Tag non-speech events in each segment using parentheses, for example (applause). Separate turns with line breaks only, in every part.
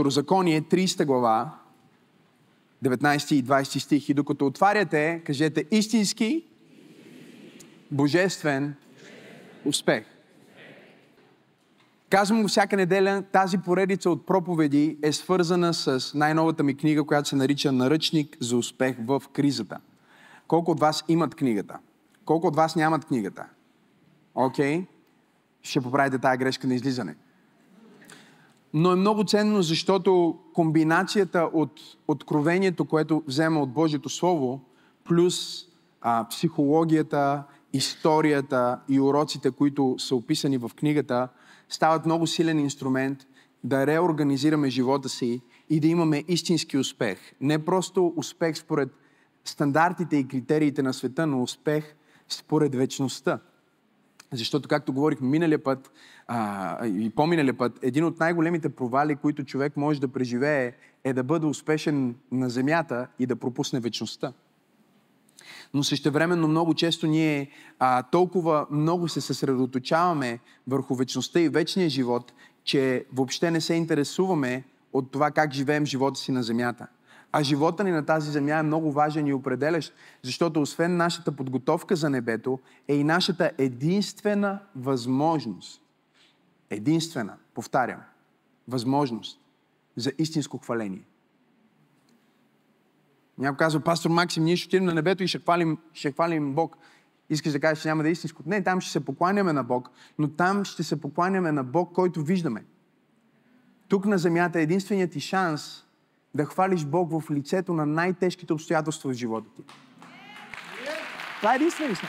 Второзаконие, 30 глава, 19 и 20 стих. И докато отваряте, кажете истински, божествен успех. Казвам го всяка неделя, тази поредица от проповеди е свързана с най-новата ми книга, която се нарича Наръчник за успех в кризата. Колко от вас имат книгата? Колко от вас нямат книгата? Окей? Okay. Ще поправите тази грешка на излизане. Но е много ценно, защото комбинацията от откровението, което взема от Божието Слово, плюс а, психологията, историята и уроците, които са описани в книгата, стават много силен инструмент да реорганизираме живота си и да имаме истински успех. Не просто успех според стандартите и критериите на света, но успех според вечността. Защото, както говорихме миналия път а, и по-миналия път, един от най-големите провали, които човек може да преживее, е да бъде успешен на земята и да пропусне вечността. Но същевременно много често ние а, толкова много се съсредоточаваме върху вечността и вечния живот, че въобще не се интересуваме от това как живеем живота си на земята. А живота ни на тази земя е много важен и определящ, защото освен нашата подготовка за небето, е и нашата единствена възможност. Единствена, повтарям, възможност за истинско хваление. Някой казва, пастор Максим, ние ще отидем на небето и ще хвалим, ще хвалим Бог. Искаш да кажеш, че няма да е истинско. Не, там ще се покланяме на Бог, но там ще се покланяме на Бог, който виждаме. Тук на земята е единственият ти шанс да хвалиш Бог в лицето на най-тежките обстоятелства в живота ти. Това е единственият.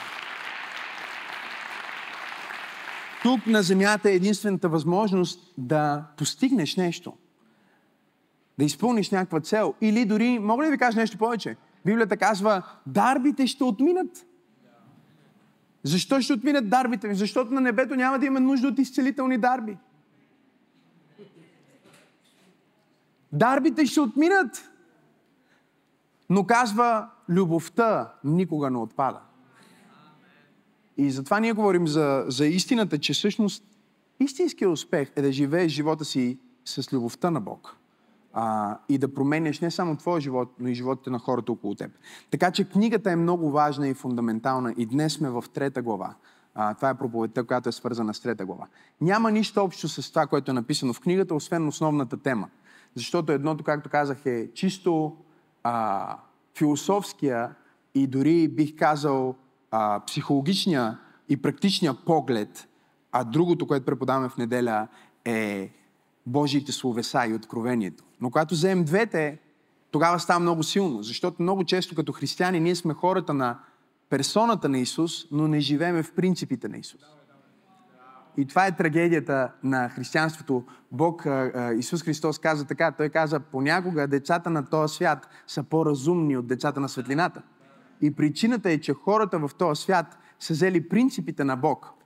Тук на земята е единствената възможност да постигнеш нещо да изпълниш някаква цел. Или дори, мога ли да ви кажа нещо повече? Библията казва, дарбите ще отминат. Защо ще отминат дарбите? Защото на небето няма да има нужда от изцелителни дарби. Дарбите ще отминат. Но казва, любовта никога не отпада. И затова ние говорим за, за истината, че всъщност истинският успех е да живееш живота си с любовта на Бог а, и да променяш не само твоя живот, но и животите на хората около теб. Така че книгата е много важна и фундаментална и днес сме в трета глава. А, това е проповедта, която е свързана с трета глава. Няма нищо общо с това, което е написано в книгата, освен основната тема. Защото едното, както казах, е чисто а, философския и дори бих казал а, психологичния и практичния поглед, а другото, което преподаваме в неделя е Божиите словеса и откровението. Но когато вземем двете, тогава става много силно. Защото много често като християни ние сме хората на персоната на Исус, но не живееме в принципите на Исус. И това е трагедията на християнството. Бог, Исус Христос каза така, Той каза, понякога децата на този свят са по-разумни от децата на светлината. И причината е, че хората в този свят са взели принципите на Бог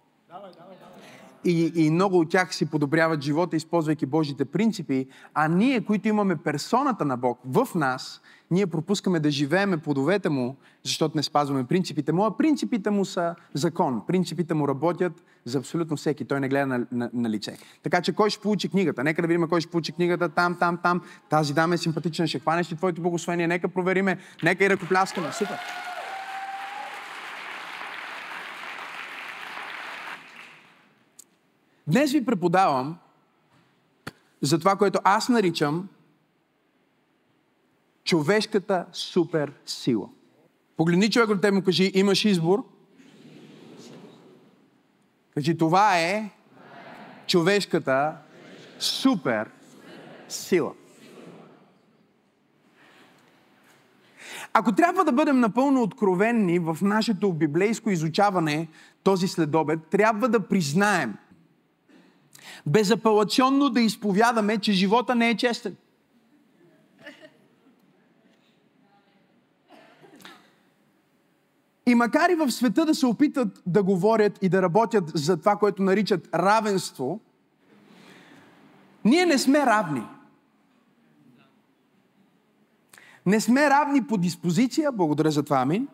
и, и много от тях си подобряват живота, използвайки Божите принципи, а ние, които имаме персоната на Бог в нас, ние пропускаме да живееме плодовете му, защото не спазваме принципите му, а принципите му са закон. Принципите му работят за абсолютно всеки. Той не гледа на, на, на лице. Така че кой ще получи книгата? Нека да видим кой ще получи книгата. Там, там, там. Тази дама е симпатична. Ще хванеш ли твоето благословение? Нека провериме. Нека и ръкопляскаме. Супер. Днес ви преподавам за това, което аз наричам човешката супер сила. Погледни човек от теб му кажи, имаш избор. Кажи, това е човешката супер сила. Ако трябва да бъдем напълно откровенни в нашето библейско изучаване този следобед, трябва да признаем – безапелационно да изповядаме, че живота не е честен. И макар и в света да се опитат да говорят и да работят за това, което наричат равенство, ние не сме равни. Не сме равни по диспозиция, благодаря за това, амин.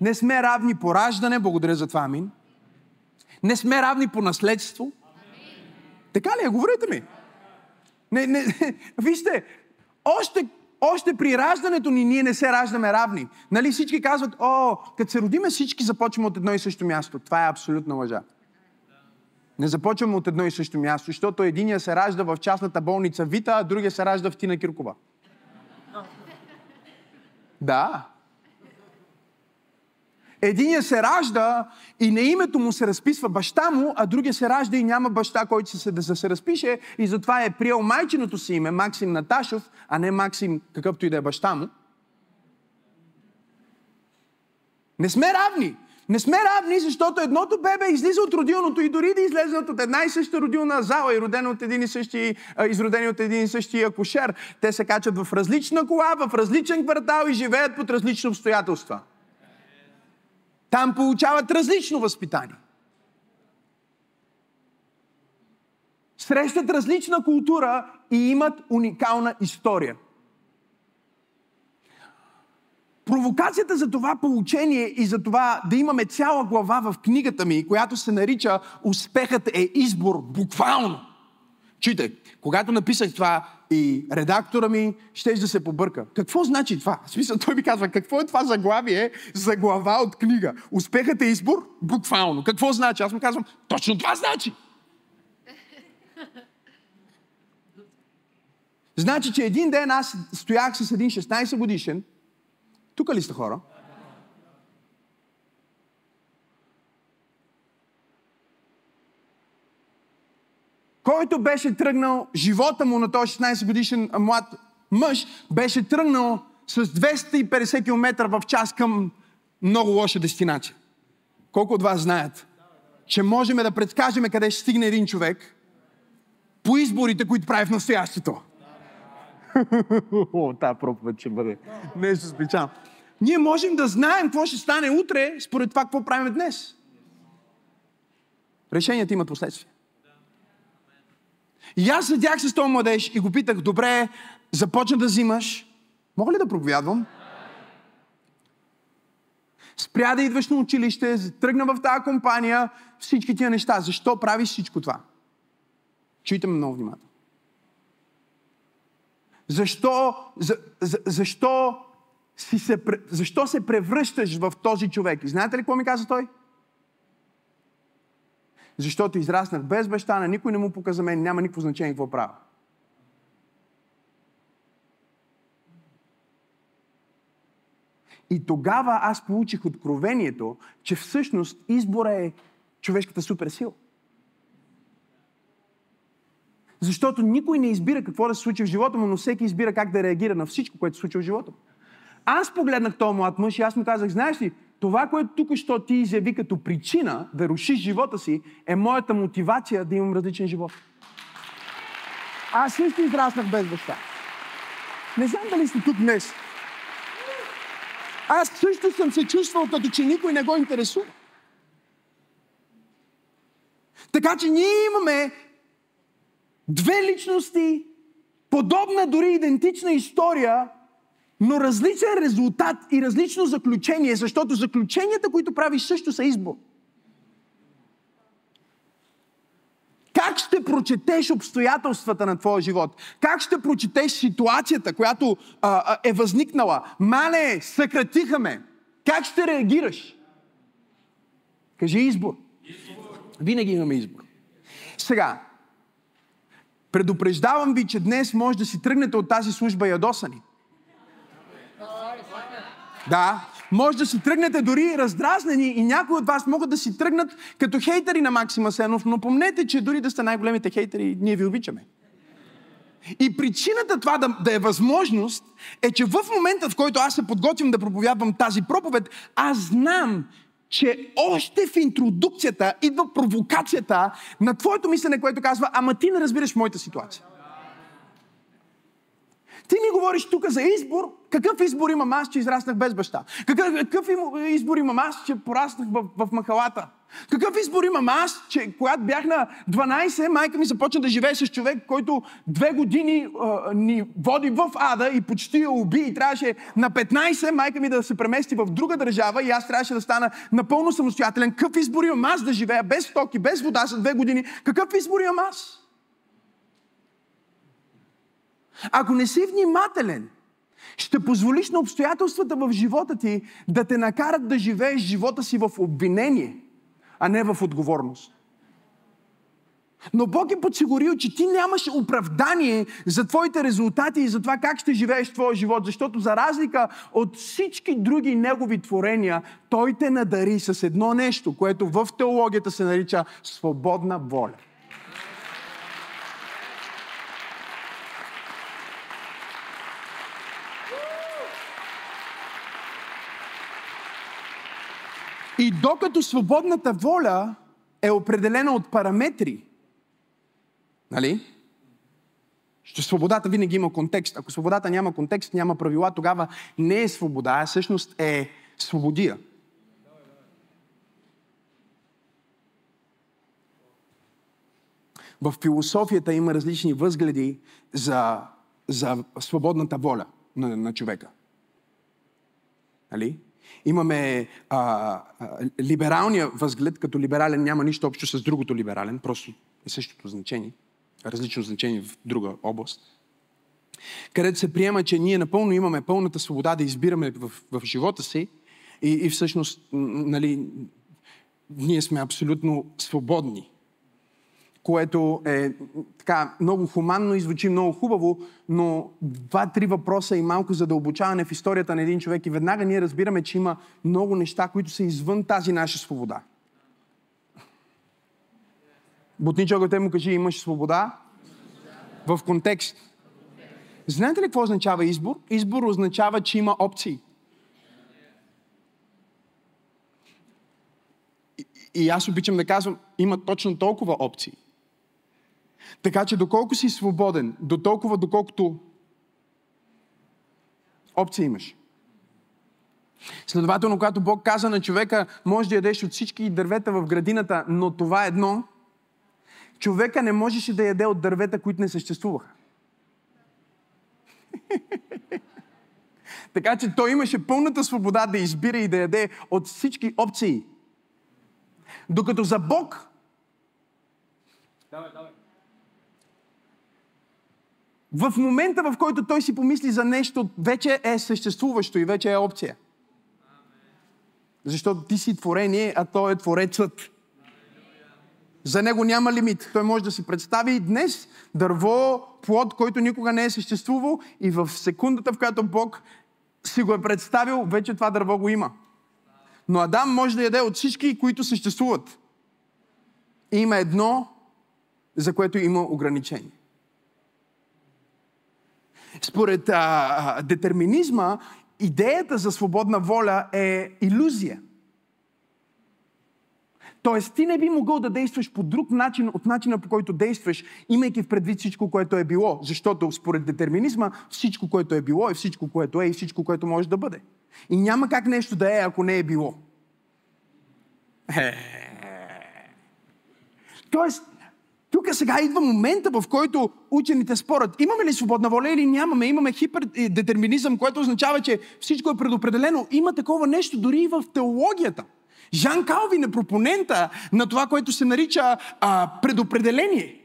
Не сме равни по раждане, благодаря за това, амин. Не сме равни по наследство, така ли е? Говорете ми. Не, не, (laughs) вижте, още, още при раждането ни ние не се раждаме равни. Нали всички казват, о, като се родиме всички започваме от едно и също място. Това е абсолютна лъжа. Не започваме от едно и също място, защото единия се ражда в частната болница Вита, а другия се ражда в Тина Киркова. Да. Единия се ражда и на името му се разписва баща му, а другия се ражда и няма баща, който се, да се разпише и затова е приел майчиното си име, Максим Наташов, а не Максим какъвто и да е баща му. Не сме равни. Не сме равни, защото едното бебе излиза от родилното и дори да излезе от една и съща родилна зала и родено от един и същи, изродени от един и същи акушер, те се качат в различна кола, в различен квартал и живеят под различни обстоятелства. Там получават различно възпитание. Срещат различна култура и имат уникална история. Провокацията за това получение и за това да имаме цяла глава в книгата ми, която се нарича Успехът е избор, буквално. Чуйте, когато написах това и редактора ми ще да се побърка. Какво значи това? В смисъл, той ми казва, какво е това заглавие за глава от книга? Успехът е избор? Буквално. Какво значи? Аз му казвам, точно това значи. Значи, че един ден аз стоях с един 16 годишен тук ли сте хора? Който беше тръгнал, живота му на този 16 годишен млад мъж, беше тръгнал с 250 км в час към много лоша дестинация. Колко от вас знаят, че можем да предскажем къде ще стигне един човек по изборите, които прави в настоящето? (laughs) О, тази проповед ще бъде нещо специално. Ние можем да знаем какво ще стане утре, според това какво правим днес. Решенията имат последствия. И аз седях с този младеж и го питах, добре, започна да взимаш. Мога ли да проповядвам? Спря да идваш на училище, тръгна в тази компания, всички тия неща. Защо правиш всичко това? Чуйте ме много внимателно. Защо, за, за, защо, си се, защо се превръщаш в този човек? И знаете ли какво ми каза той? Защото израснах без баща, на никой не му показа мен, няма никакво значение какво правя. И тогава аз получих откровението, че всъщност избора е човешката суперсила. Защото никой не избира какво да се случи в живота му, но всеки избира как да реагира на всичко, което се случва в живота му. Аз погледнах този млад мъж и аз му казах, знаеш ли, това, което тук що ти изяви като причина да рушиш живота си, е моята мотивация да имам различен живот. Аз също израснах без баща. Не знам дали сте тук днес. Аз също съм се чувствал като че никой не го интересува. Така че ние имаме Две личности, подобна дори идентична история, но различен резултат и различно заключение, защото заключенията, които правиш, също са избор. Как ще прочетеш обстоятелствата на твоя живот? Как ще прочетеш ситуацията, която а, а, е възникнала? Мале, съкратиха ме. Как ще реагираш? Кажи избор. Винаги имаме избор. Сега, Предупреждавам ви, че днес може да си тръгнете от тази служба ядосани. Да, може да си тръгнете дори раздразнени и някои от вас могат да си тръгнат като хейтери на Максима Сенов, но помнете, че дори да сте най-големите хейтери, ние ви обичаме. И причината това да, да е възможност е, че в момента, в който аз се подготвям да проповядвам тази проповед, аз знам, че още в интродукцията идва провокацията на твоето мислене, което казва, ама ти не разбираш моята ситуация. Ти ми говориш тук за избор. Какъв избор имам аз, че израснах без баща? Какъв, какъв избор имам аз, че пораснах в, в махалата? Какъв избор имам аз, че когато бях на 12, майка ми започна да живее с човек, който две години а, ни води в ада и почти я уби и трябваше на 15 майка ми да се премести в друга държава и аз трябваше да стана напълно самостоятелен. Какъв избор имам аз да живея без стоки, без вода за две години? Какъв избор имам аз? Ако не си внимателен, ще позволиш на обстоятелствата в живота ти да те накарат да живееш живота си в обвинение, а не в отговорност. Но Бог е подсигурил, че ти нямаш оправдание за твоите резултати и за това как ще живееш твоя живот, защото за разлика от всички други Негови творения, Той те надари с едно нещо, което в теологията се нарича свободна воля. И докато свободната воля е определена от параметри, нали? Ще свободата винаги има контекст. Ако свободата няма контекст, няма правила, тогава не е свобода, а всъщност е свободия. В философията има различни възгледи за, за свободната воля на, на човека. Нали? Имаме а, а, либералния възглед, като либерален няма нищо общо с другото либерален, просто е същото значение, различно значение в друга област. Където се приема, че ние напълно имаме пълната свобода да избираме в, в живота си и, и всъщност, нали, ние сме абсолютно свободни което е така много хуманно и звучи много хубаво, но два-три въпроса и малко задълбочаване в историята на един човек и веднага ние разбираме, че има много неща, които са извън тази наша свобода. Бутничо, ако те му кажи, имаш свобода? В контекст. Знаете ли какво означава избор? Избор означава, че има опции. И аз обичам да казвам, има точно толкова опции. Така че доколко си свободен, до толкова доколкото опция имаш. Следователно, когато Бог каза на човека, може да ядеш от всички дървета в градината, но това е едно, човека не можеше да яде от дървета, които не съществуваха. (laughs) така че той имаше пълната свобода да избира и да яде от всички опции. Докато за Бог давай, давай. В момента, в който той си помисли за нещо, вече е съществуващо и вече е опция. Защото ти си творение, а той е творецът. За него няма лимит. Той може да си представи и днес дърво, плод, който никога не е съществувал и в секундата, в която Бог си го е представил, вече това дърво го има. Но Адам може да яде от всички, които съществуват. И има едно, за което има ограничение. Според а, детерминизма, идеята за свободна воля е иллюзия. Тоест, ти не би могъл да действаш по друг начин от начина по който действаш, имайки в предвид всичко, което е било. Защото според детерминизма всичко, което е било е всичко, което е и всичко, което може да бъде. И няма как нещо да е, ако не е било. Е. Тоест, сега идва момента, в който учените спорят. Имаме ли свободна воля или нямаме? Имаме хипердетерминизъм, което означава, че всичко е предопределено. Има такова нещо дори и в теологията. Жан Калвин е пропонента на това, което се нарича а, предопределение.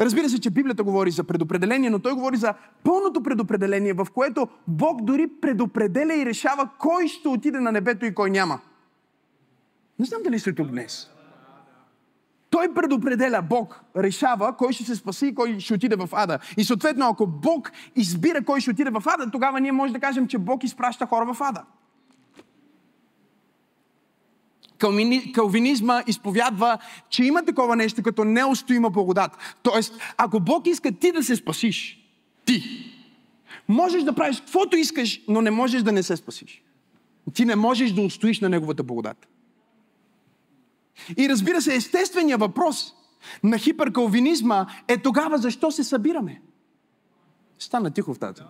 Разбира се, че Библията говори за предопределение, но той говори за пълното предопределение, в което Бог дори предопределя и решава кой ще отиде на небето и кой няма. Не знам дали сте тук днес. Той предопределя, Бог решава кой ще се спаси и кой ще отиде в ада. И съответно, ако Бог избира кой ще отиде в ада, тогава ние можем да кажем, че Бог изпраща хора в ада. Калвинизма изповядва, че има такова нещо като неустоима благодат. Тоест, ако Бог иска ти да се спасиш, ти, можеш да правиш каквото искаш, но не можеш да не се спасиш. Ти не можеш да устоиш на Неговата благодат. И разбира се, естественият въпрос на хиперкалвинизма е тогава защо се събираме? Стана тихо в тази.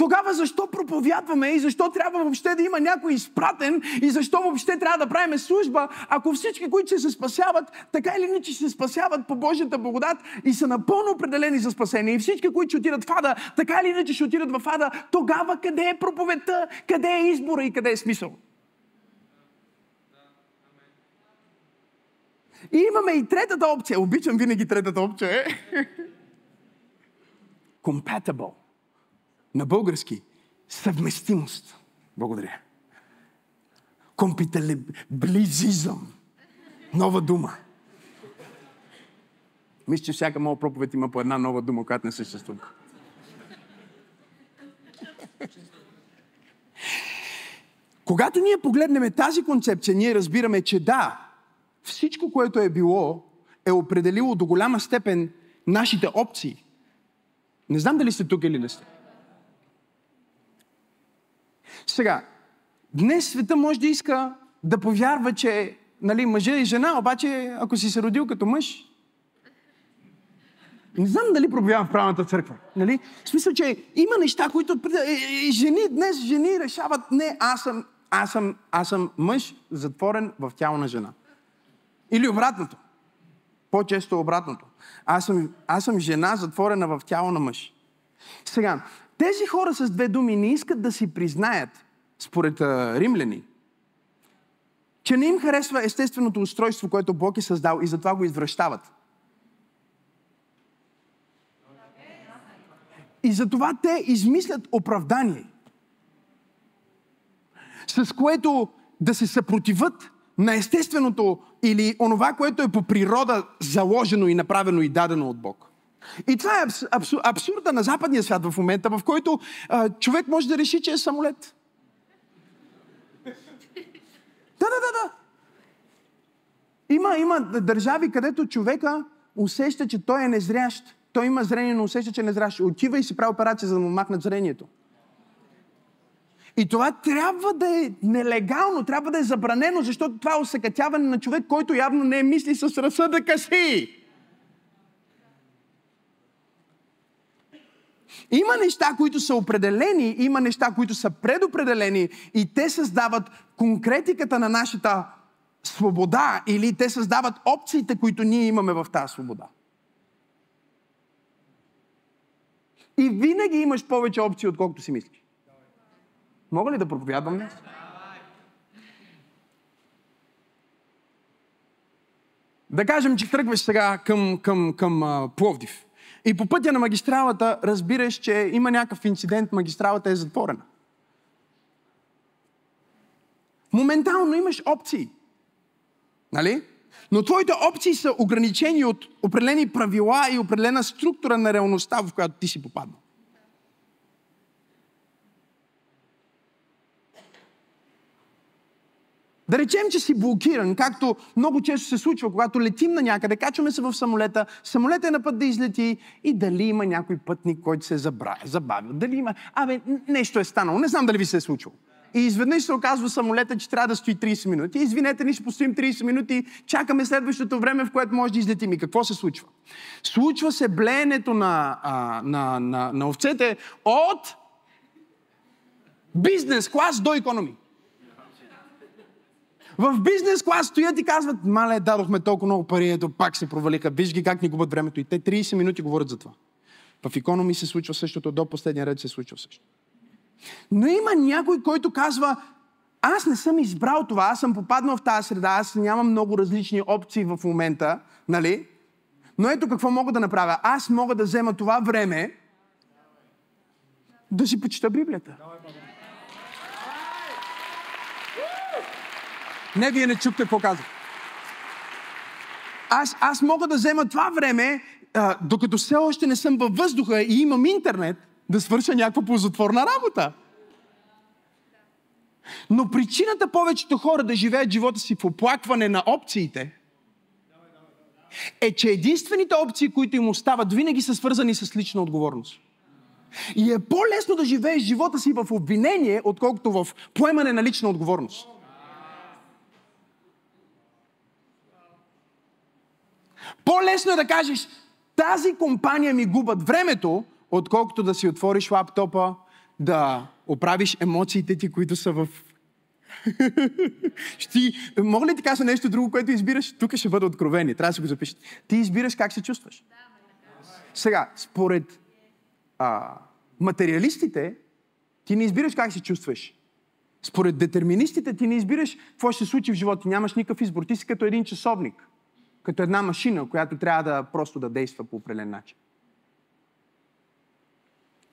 Тогава защо проповядваме и защо трябва въобще да има някой изпратен и защо въобще трябва да правим служба, ако всички, които се спасяват, така или иначе се спасяват по Божията благодат и са напълно определени за спасение. И всички, които ще отидат в ада, така или иначе ще отидат в ада, тогава къде е проповедта, къде е избора и къде е смисъл? И имаме и третата опция. Обичам винаги третата опция. Е? Compatible. На български. Съвместимост. Благодаря. Компиталиблизизъм. Нова дума. Мисля, че всяка моя проповед има по една нова дума, която не съществува. Когато ние погледнем тази концепция, ние разбираме, че да, всичко, което е било, е определило до голяма степен нашите опции. Не знам дали сте тук или не сте. Сега, днес света може да иска да повярва, че нали, мъжа и жена, обаче ако си се родил като мъж, не знам дали пробивам в правилната църква. Нали? В смисъл, че има неща, които е, е, жени днес, жени решават, не, аз съм, аз съм, аз съм мъж, затворен в тяло на жена. Или обратното. По-често обратното. Аз съм, аз съм жена, затворена в тяло на мъж. Сега, тези хора с две думи не искат да си признаят, според а, римляни, че не им харесва естественото устройство, което Бог е създал и затова го извръщават. И затова те измислят оправдание, с което да се съпротиват на естественото или онова, което е по природа заложено и направено и дадено от Бог. И това е абс, абсурда на западния свят в момента, в който а, човек може да реши, че е самолет. Да, да, да, да. Има, има държави, където човека усеща, че той е незрящ. Той има зрение, но усеща, че е незрящ. Отива и си прави операция, за да му махнат зрението. И това трябва да е нелегално, трябва да е забранено, защото това е усъкътяване на човек, който явно не е мисли с разсъдъка си. Има неща, които са определени, има неща, които са предопределени и те създават конкретиката на нашата свобода или те създават опциите, които ние имаме в тази свобода. И винаги имаш повече опции, отколкото си мислиш. Мога ли да проповядвам? Да кажем, че тръгваш сега към, към, към а, Пловдив. И по пътя на магистралата разбираш, че има някакъв инцидент, магистралата е затворена. Моментално имаш опции. Нали? Но твоите опции са ограничени от определени правила и определена структура на реалността, в която ти си попаднал. Да речем, че си блокиран, както много често се случва, когато летим на някъде, качваме се в самолета, самолета е на път да излети и дали има някой пътник, който се забавил, дали има... Абе, нещо е станало, не знам дали ви се е случило. И изведнъж се оказва самолета, че трябва да стои 30 минути. Извинете, ние ще постоим 30 минути, чакаме следващото време, в което може да излетим. И какво се случва? Случва се блеенето на, а, на, на, на овцете от бизнес клас до економи. В бизнес клас стоят и казват, мале, дадохме толкова много пари, ето пак се провалиха. Виж ги как ни губят времето. И те 30 минути говорят за това. В економи се случва същото, до последния ред се случва същото. Но има някой, който казва, аз не съм избрал това, аз съм попаднал в тази среда, аз нямам много различни опции в момента, нали? Но ето какво мога да направя. Аз мога да взема това време да си почита Библията. Не, вие не чухте какво казах. Аз, аз мога да взема това време, а, докато все още не съм във въздуха и имам интернет, да свърша някаква ползотворна работа. Но причината повечето хора да живеят живота си в оплакване на опциите е, че единствените опции, които им остават, винаги са свързани с лична отговорност. И е по-лесно да живееш живота си в обвинение, отколкото в поемане на лична отговорност. По-лесно е да кажеш, тази компания ми губят времето, отколкото да си отвориш лаптопа, да оправиш емоциите ти, които са в... (laughs) Ще, мога ли ти кажа нещо друго, което избираш? Тук ще бъде откровение. Трябва да си го запишеш. Ти избираш как се чувстваш. Сега, според а, материалистите, ти не избираш как се чувстваш. Според детерминистите, ти не избираш какво ще се случи в живота. Нямаш никакъв избор. Ти си като един часовник. Като една машина, която трябва да просто да действа по определен начин.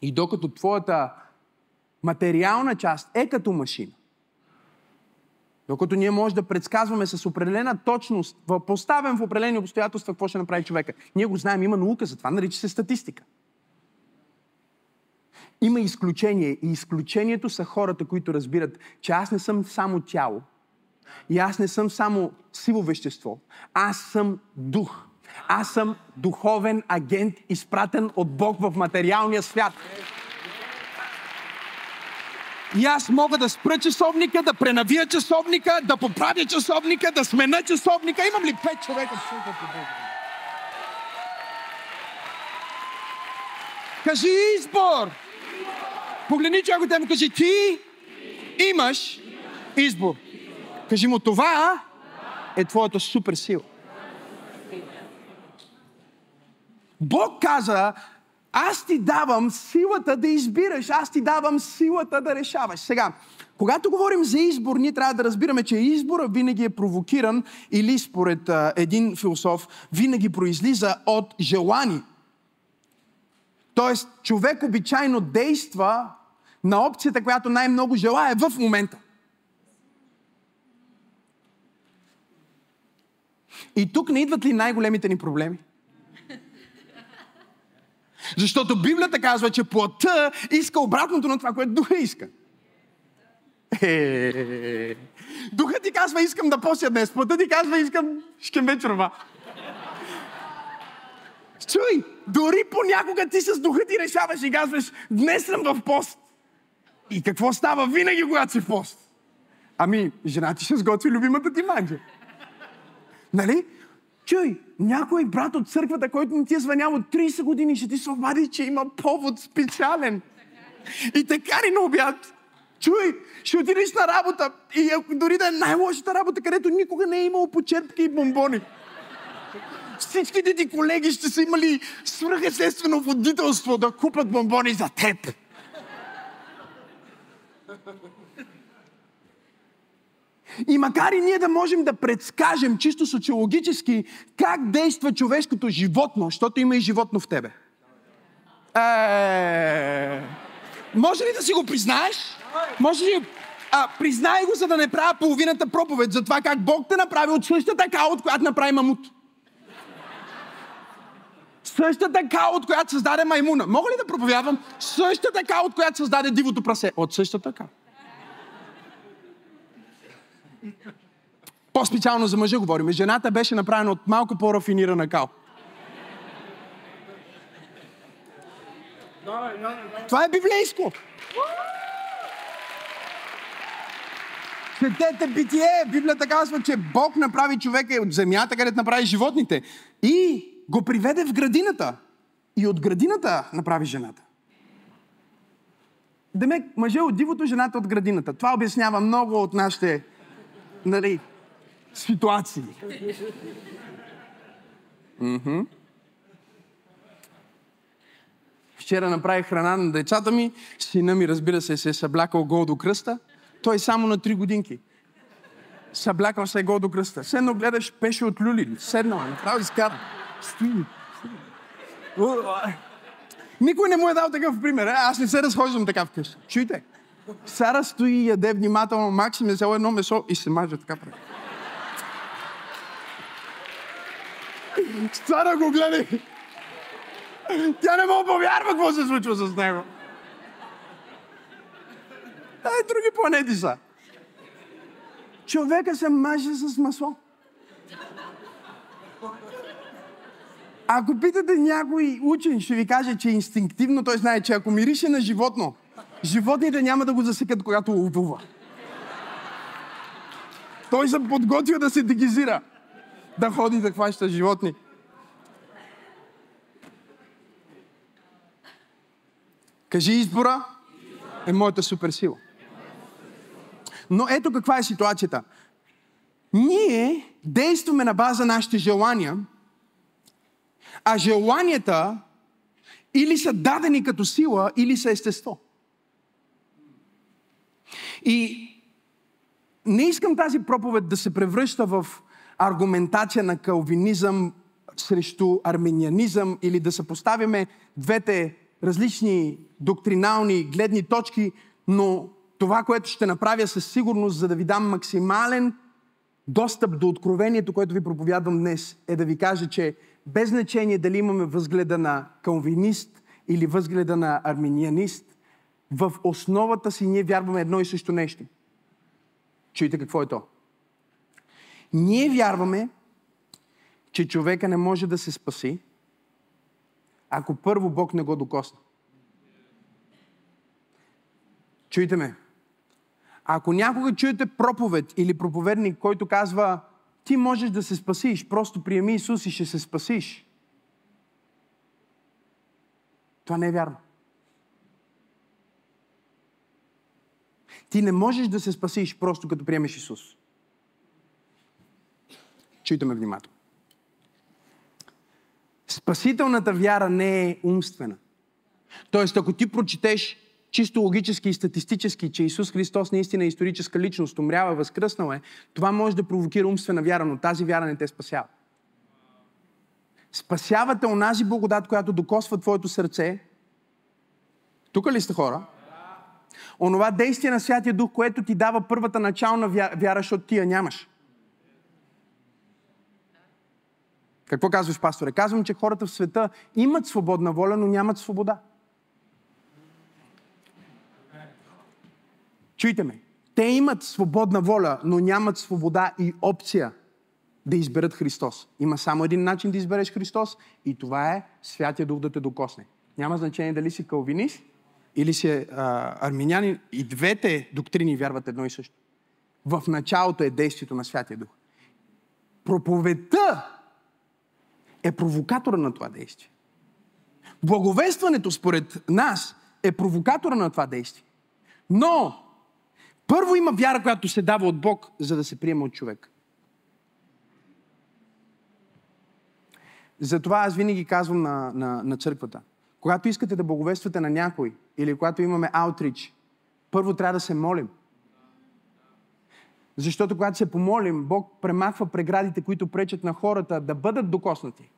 И докато твоята материална част е като машина, докато ние може да предсказваме с определена точност, поставен в определени обстоятелства, какво ще направи човека. Ние го знаем, има наука за това, нарича се статистика. Има изключение и изключението са хората, които разбират, че аз не съм само тяло и аз не съм само сиво вещество. Аз съм дух. Аз съм духовен агент, изпратен от Бог в материалния свят. И аз мога да спра часовника, да пренавия часовника, да поправя часовника, да смена часовника. Имам ли пет човека Кажи избор! Погледни човек те му кажи, ти имаш избор. Кажи му, това е твоята супер сила. Бог каза, аз ти давам силата да избираш, аз ти давам силата да решаваш. Сега, когато говорим за избор, ние трябва да разбираме, че избора винаги е провокиран или според а, един философ, винаги произлиза от желание. Тоест, човек обичайно действа на опцията, която най-много желая в момента. И тук не идват ли най-големите ни проблеми? Защото Библията казва, че плътта иска обратното на това, което духа иска. Е, духът ти казва, искам да пося днес. Плътта ти казва, искам шкембе чорба. Чуй, дори понякога ти с духа ти решаваш и казваш, днес съм в пост. И какво става винаги, когато си в пост? Ами, жена ти ще сготви любимата ти манджа. Нали? Чуй, някой брат от църквата, който не ти е звънял от 30 години, ще ти се обади, че има повод специален. И те кари на обяд. Чуй, ще отидеш на работа и дори да е най-лошата работа, където никога не е имало почерпки и бомбони. Всичките ти колеги ще са имали свръхестествено водителство да купат бомбони за теб. И макар и ние да можем да предскажем чисто социологически как действа човешкото животно, защото има и животно в тебе. Е... Може ли да си го признаеш? Може ли... А, признай го, за да не правя половината проповед за това как Бог те направи от същата као, от която направи мамут. Същата као, от която създаде маймуна. Мога ли да проповядвам? Същата као, от която създаде дивото прасе. От същата као. По-специално за мъжа говорим. Жената беше направена от малко по-рафинирана кал. Това е библейско. Четете битие. Библията казва, че Бог направи човека от земята, където направи животните. И го приведе в градината. И от градината направи жената. Демек, мъже от дивото, жената от градината. Това обяснява много от нашите нали, ситуации. Mm-hmm. Вчера направих храна на децата ми. Сина ми, разбира се, се е съблякал гол до кръста. Той е само на три годинки. Съблякал се е гол до кръста. Седно гледаш, пеше от люли. Седнал, направо изкара. Стои. Никой не му е дал такъв пример. Аз не се разхождам така вкъщи. Чуйте. Сара стои и яде внимателно. Максим е взел едно месо и се маже така прави. Сара го гледа. Тя не мога повярва какво се случва с него. Ай, други планети са. Човека се маже с масло. Ако питате някой учен, ще ви каже, че инстинктивно той знае, че ако мирише на животно, животните няма да го засекат, когато ловува. Той се подготвя да се дегизира. Да ходи да хваща животни. Кажи избора е моята суперсила. Но ето каква е ситуацията. Ние действаме на база нашите желания, а желанията или са дадени като сила, или са естество. И не искам тази проповед да се превръща в аргументация на калвинизъм срещу арменианизъм или да съпоставяме двете различни доктринални гледни точки, но това, което ще направя със сигурност, за да ви дам максимален достъп до откровението, което ви проповядвам днес, е да ви кажа, че без значение дали имаме възгледа на калвинист или възгледа на арминианист, в основата си ние вярваме едно и също нещо. Чуйте какво е то. Ние вярваме, че човека не може да се спаси, ако първо Бог не го докосне. Чуйте ме. Ако някога чуете проповед или проповедник, който казва, ти можеш да се спасиш, просто приеми Исус и ще се спасиш. Това не е вярно. Ти не можеш да се спасиш просто като приемеш Исус. Чуйте внимателно. Спасителната вяра не е умствена. Тоест, ако ти прочетеш чисто логически и статистически, че Исус Христос наистина е историческа личност, умрява, възкръснал е, това може да провокира умствена вяра, но тази вяра не те спасява. Спасявате онази благодат, която докосва твоето сърце. Тук ли сте хора? Онова действие на Святия Дух, което ти дава първата начална вяра, защото ти я нямаш. Какво казваш, пасторе? Казвам, че хората в света имат свободна воля, но нямат свобода. Чуйте ме. Те имат свободна воля, но нямат свобода и опция да изберат Христос. Има само един начин да избереш Христос и това е Святия Дух да те докосне. Няма значение дали си калвинист или си а, арминянин. И двете доктрини вярват едно и също. В началото е действието на Святия Дух. Проповедта е провокатора на това действие. Благовестването, според нас, е провокатора на това действие. Но, първо има вяра, която се дава от Бог, за да се приема от човек. Затова аз винаги казвам на, на, на църквата. Когато искате да благовествате на някой, или когато имаме аутрич, първо трябва да се молим. Защото когато се помолим, Бог премахва преградите, които пречат на хората да бъдат докоснати.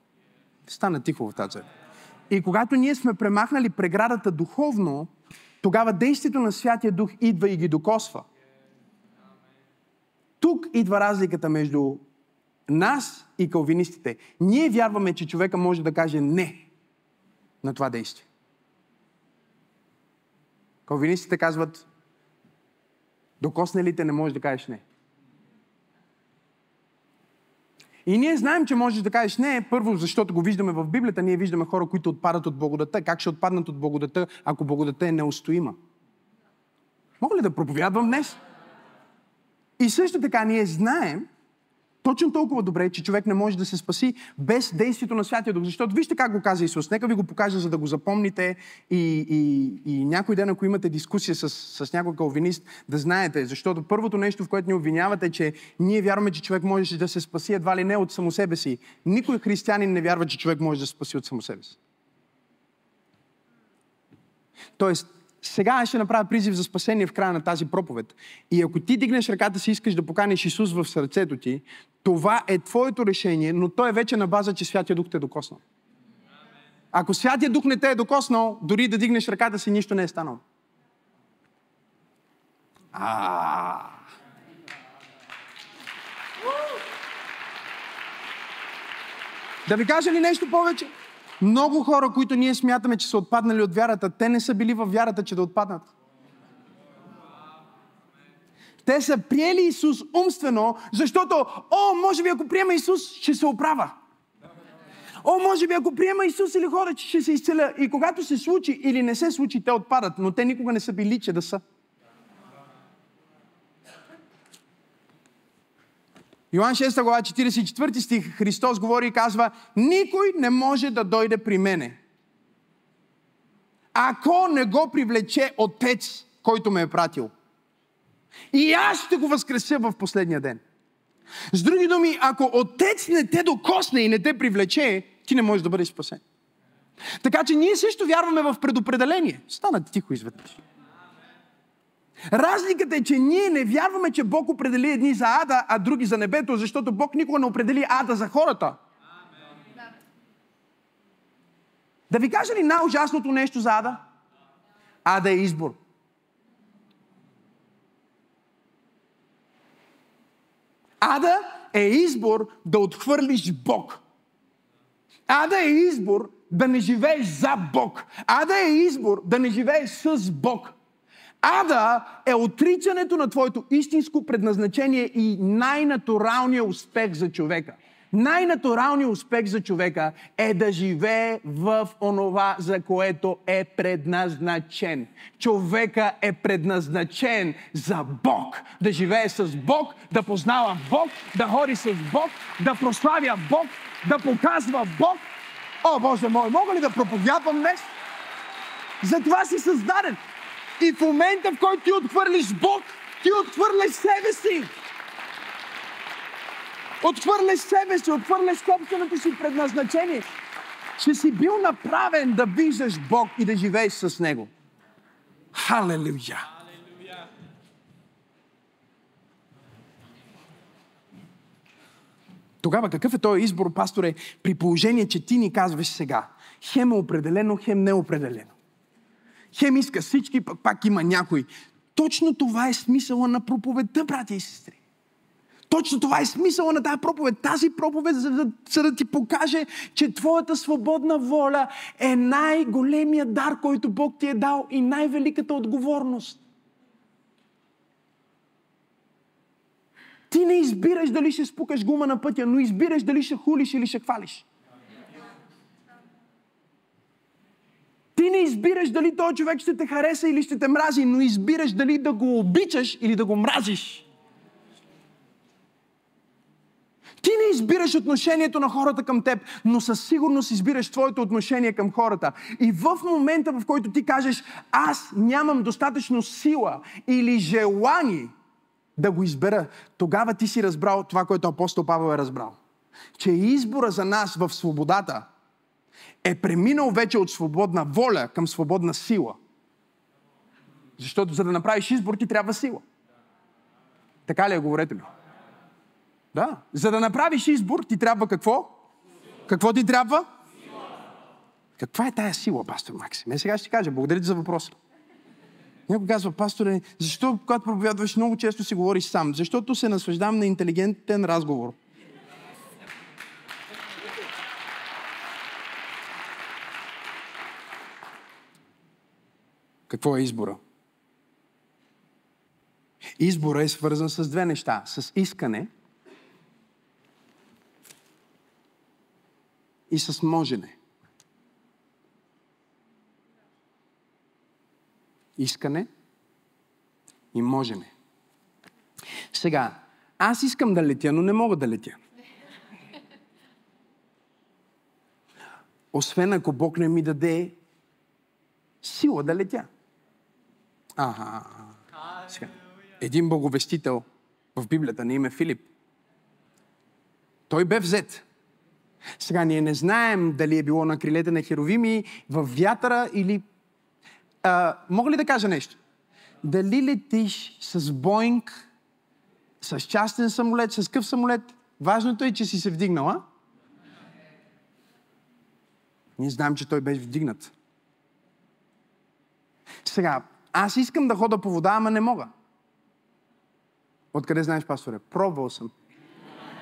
Стана тихо в тази. И когато ние сме премахнали преградата духовно, тогава действието на Святия Дух идва и ги докосва. Тук идва разликата между нас и калвинистите. Ние вярваме, че човека може да каже не на това действие. Калвинистите казват, докосне ли те не можеш да кажеш не. И ние знаем, че можеш да кажеш не, първо, защото го виждаме в Библията, ние виждаме хора, които отпадат от благодата. Как ще отпаднат от благодата, ако благодата е неустоима? Мога ли да проповядвам днес? И също така ние знаем, точно толкова добре, че човек не може да се спаси без действието на Святия Дух. Защото вижте как го каза Исус. Нека ви го покажа, за да го запомните и, и, и някой ден, ако имате дискусия с, с някой калвинист, да знаете. Защото първото нещо, в което ни обвинявате, е, че ние вярваме, че човек може да се спаси едва ли не от само себе си. Никой християнин не вярва, че човек може да се спаси от само себе си. Тоест, сега аз ще направя призив за спасение в края на тази проповед. И ако ти дигнеш ръката си, искаш да поканиш Исус в сърцето ти, това е твоето решение, но то е вече на база, че Святия Дух те е докоснал. Ако Святия Дух не те е докоснал, дори да дигнеш ръката си, нищо не е станало. А. Да ви кажа ли нещо повече? Много хора, които ние смятаме, че са отпаднали от вярата, те не са били в вярата, че да отпаднат. Те са приели Исус умствено, защото, о, може би ако приема Исус, ще се оправя. О, може би ако приема Исус или хора, че ще се изцеля. И когато се случи или не се случи, те отпадат, но те никога не са били, че да са. Йоан 6 глава 44 стих Христос говори и казва Никой не може да дойде при мене. Ако не го привлече Отец, който ме е пратил. И аз ще го възкреся в последния ден. С други думи, ако Отец не те докосне и не те привлече, ти не можеш да бъдеш спасен. Така че ние също вярваме в предопределение. Стана тихо изведнъж. Разликата е, че ние не вярваме, че Бог определи едни за ада, а други за небето, защото Бог никога не определи ада за хората. Да ви кажа ли най-ужасното нещо за Ада? Ада е избор. Ада е избор да отхвърлиш Бог. Ада е избор да не живееш за Бог. Ада е избор да не живееш с Бог. Ада е отричането на твоето истинско предназначение и най-натуралният успех за човека. Най-натуралният успех за човека е да живее в онова, за което е предназначен. Човека е предназначен за Бог. Да живее с Бог, да познава Бог, да ходи с Бог, да прославя Бог, да показва Бог. О, Боже мой, мога ли да проповядвам днес? За това си създаден. И в момента, в който ти отхвърлиш Бог, ти отхвърляш себе си. Отхвърляш себе си, отхвърляш собственото си предназначение. Ще си бил направен да виждаш Бог и да живееш с Него. Халелуя! Тогава какъв е този избор, пасторе, при положение, че ти ни казваш сега? Хем е определено, хем неопределено. Хем иска всички, пък пак има някой. Точно това е смисъла на проповедта, брати и сестри. Точно това е смисъла на тази проповед. Тази проповед, за да, за да ти покаже, че твоята свободна воля е най-големият дар, който Бог ти е дал и най-великата отговорност. Ти не избираш дали ще спукаш гума на пътя, но избираш дали ще хулиш или ще хвалиш. Ти не избираш дали този човек ще те хареса или ще те мрази, но избираш дали да го обичаш или да го мразиш. Ти не избираш отношението на хората към теб, но със сигурност избираш твоето отношение към хората. И в момента, в който ти кажеш, аз нямам достатъчно сила или желание да го избера, тогава ти си разбрал това, което апостол Павел е разбрал. Че избора за нас в свободата е преминал вече от свободна воля към свободна сила. Защото за да направиш избор, ти трябва сила. Така ли е, говорете ми? Да. За да направиш избор, ти трябва какво? Какво ти трябва? Каква е тая сила, пастор Максим? Е, сега ще ти кажа. Благодаря ти за въпроса. Някой казва, пасторе, защо когато проповядваш много често си говориш сам? Защото се наслаждавам на интелигентен разговор. Какво е избора? Избора е свързан с две неща. С искане – и с можене. Искане и можене. Сега, аз искам да летя, но не мога да летя. Освен ако Бог не ми даде сила да летя. Ага. Сега, един боговестител в Библията на име Филип. Той бе взет сега ние не знаем дали е било на крилете на херовими, в вятъра или... А, мога ли да кажа нещо? Дали летиш с Боинг, с частен самолет, с къв самолет? Важното е, че си се вдигнала. Ние знаем, че той беше вдигнат. Сега, аз искам да хода по вода, ама не мога. Откъде знаеш, пасторе? Пробвал съм.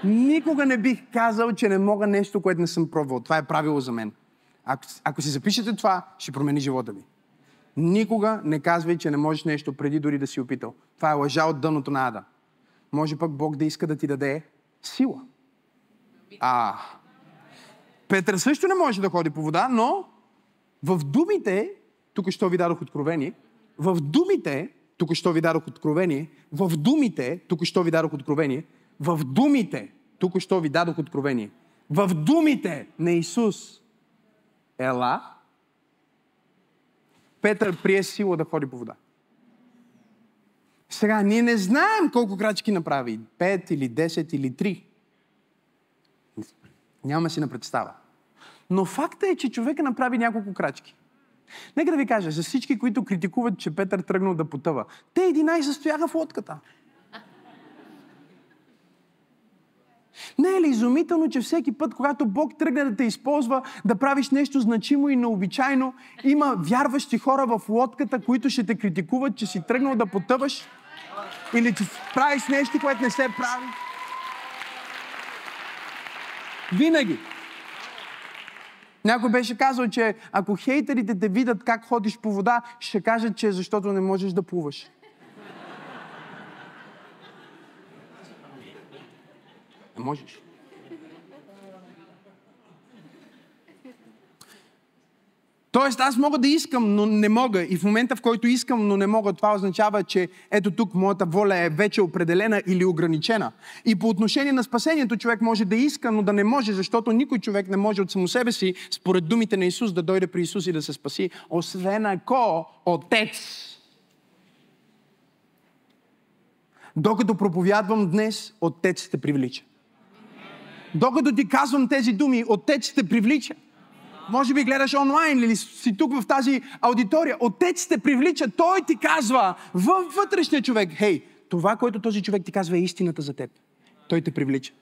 Никога не бих казал, че не мога нещо, което не съм пробвал. Това е правило за мен. Ако, ако си запишете това, ще промени живота ви. Никога не казвай, че не можеш нещо преди дори да си опитал. Това е лъжа от дъното на ада. Може пък Бог да иска да ти даде сила. А, Петър също не може да ходи по вода, но в думите, тук що ви дадох откровение, в думите, тук що ви дадох откровение, в думите, тук що ви дадох откровение, в думите, тук що ви дадох откровение, в думите на Исус, ела, Петър прие сила да ходи по вода. Сега, ние не знаем колко крачки направи. Пет или 10 или 3. Няма си на представа. Но факта е, че човека направи няколко крачки. Нека да ви кажа, за всички, които критикуват, че Петър тръгнал да потъва, те 11 стояха в лодката. Не е ли изумително, че всеки път, когато Бог тръгне да те използва, да правиш нещо значимо и необичайно, има вярващи хора в лодката, които ще те критикуват, че си тръгнал да потъваш или че правиш нещо, което не се прави? Винаги. Някой беше казал, че ако хейтерите те видят как ходиш по вода, ще кажат, че е защото не можеш да плуваш. Не можеш. Тоест, аз мога да искам, но не мога. И в момента, в който искам, но не мога, това означава, че ето тук моята воля е вече определена или ограничена. И по отношение на спасението, човек може да иска, но да не може, защото никой човек не може от само себе си, според думите на Исус, да дойде при Исус и да се спаси, освен ако Отец Докато проповядвам днес, Отец те привлича. Докато ти казвам тези думи, Отец те привлича. Може би гледаш онлайн или си тук в тази аудитория. Отец те привлича. Той ти казва във вътрешния човек. Хей, това, което този човек ти казва е истината за теб. Той те привлича.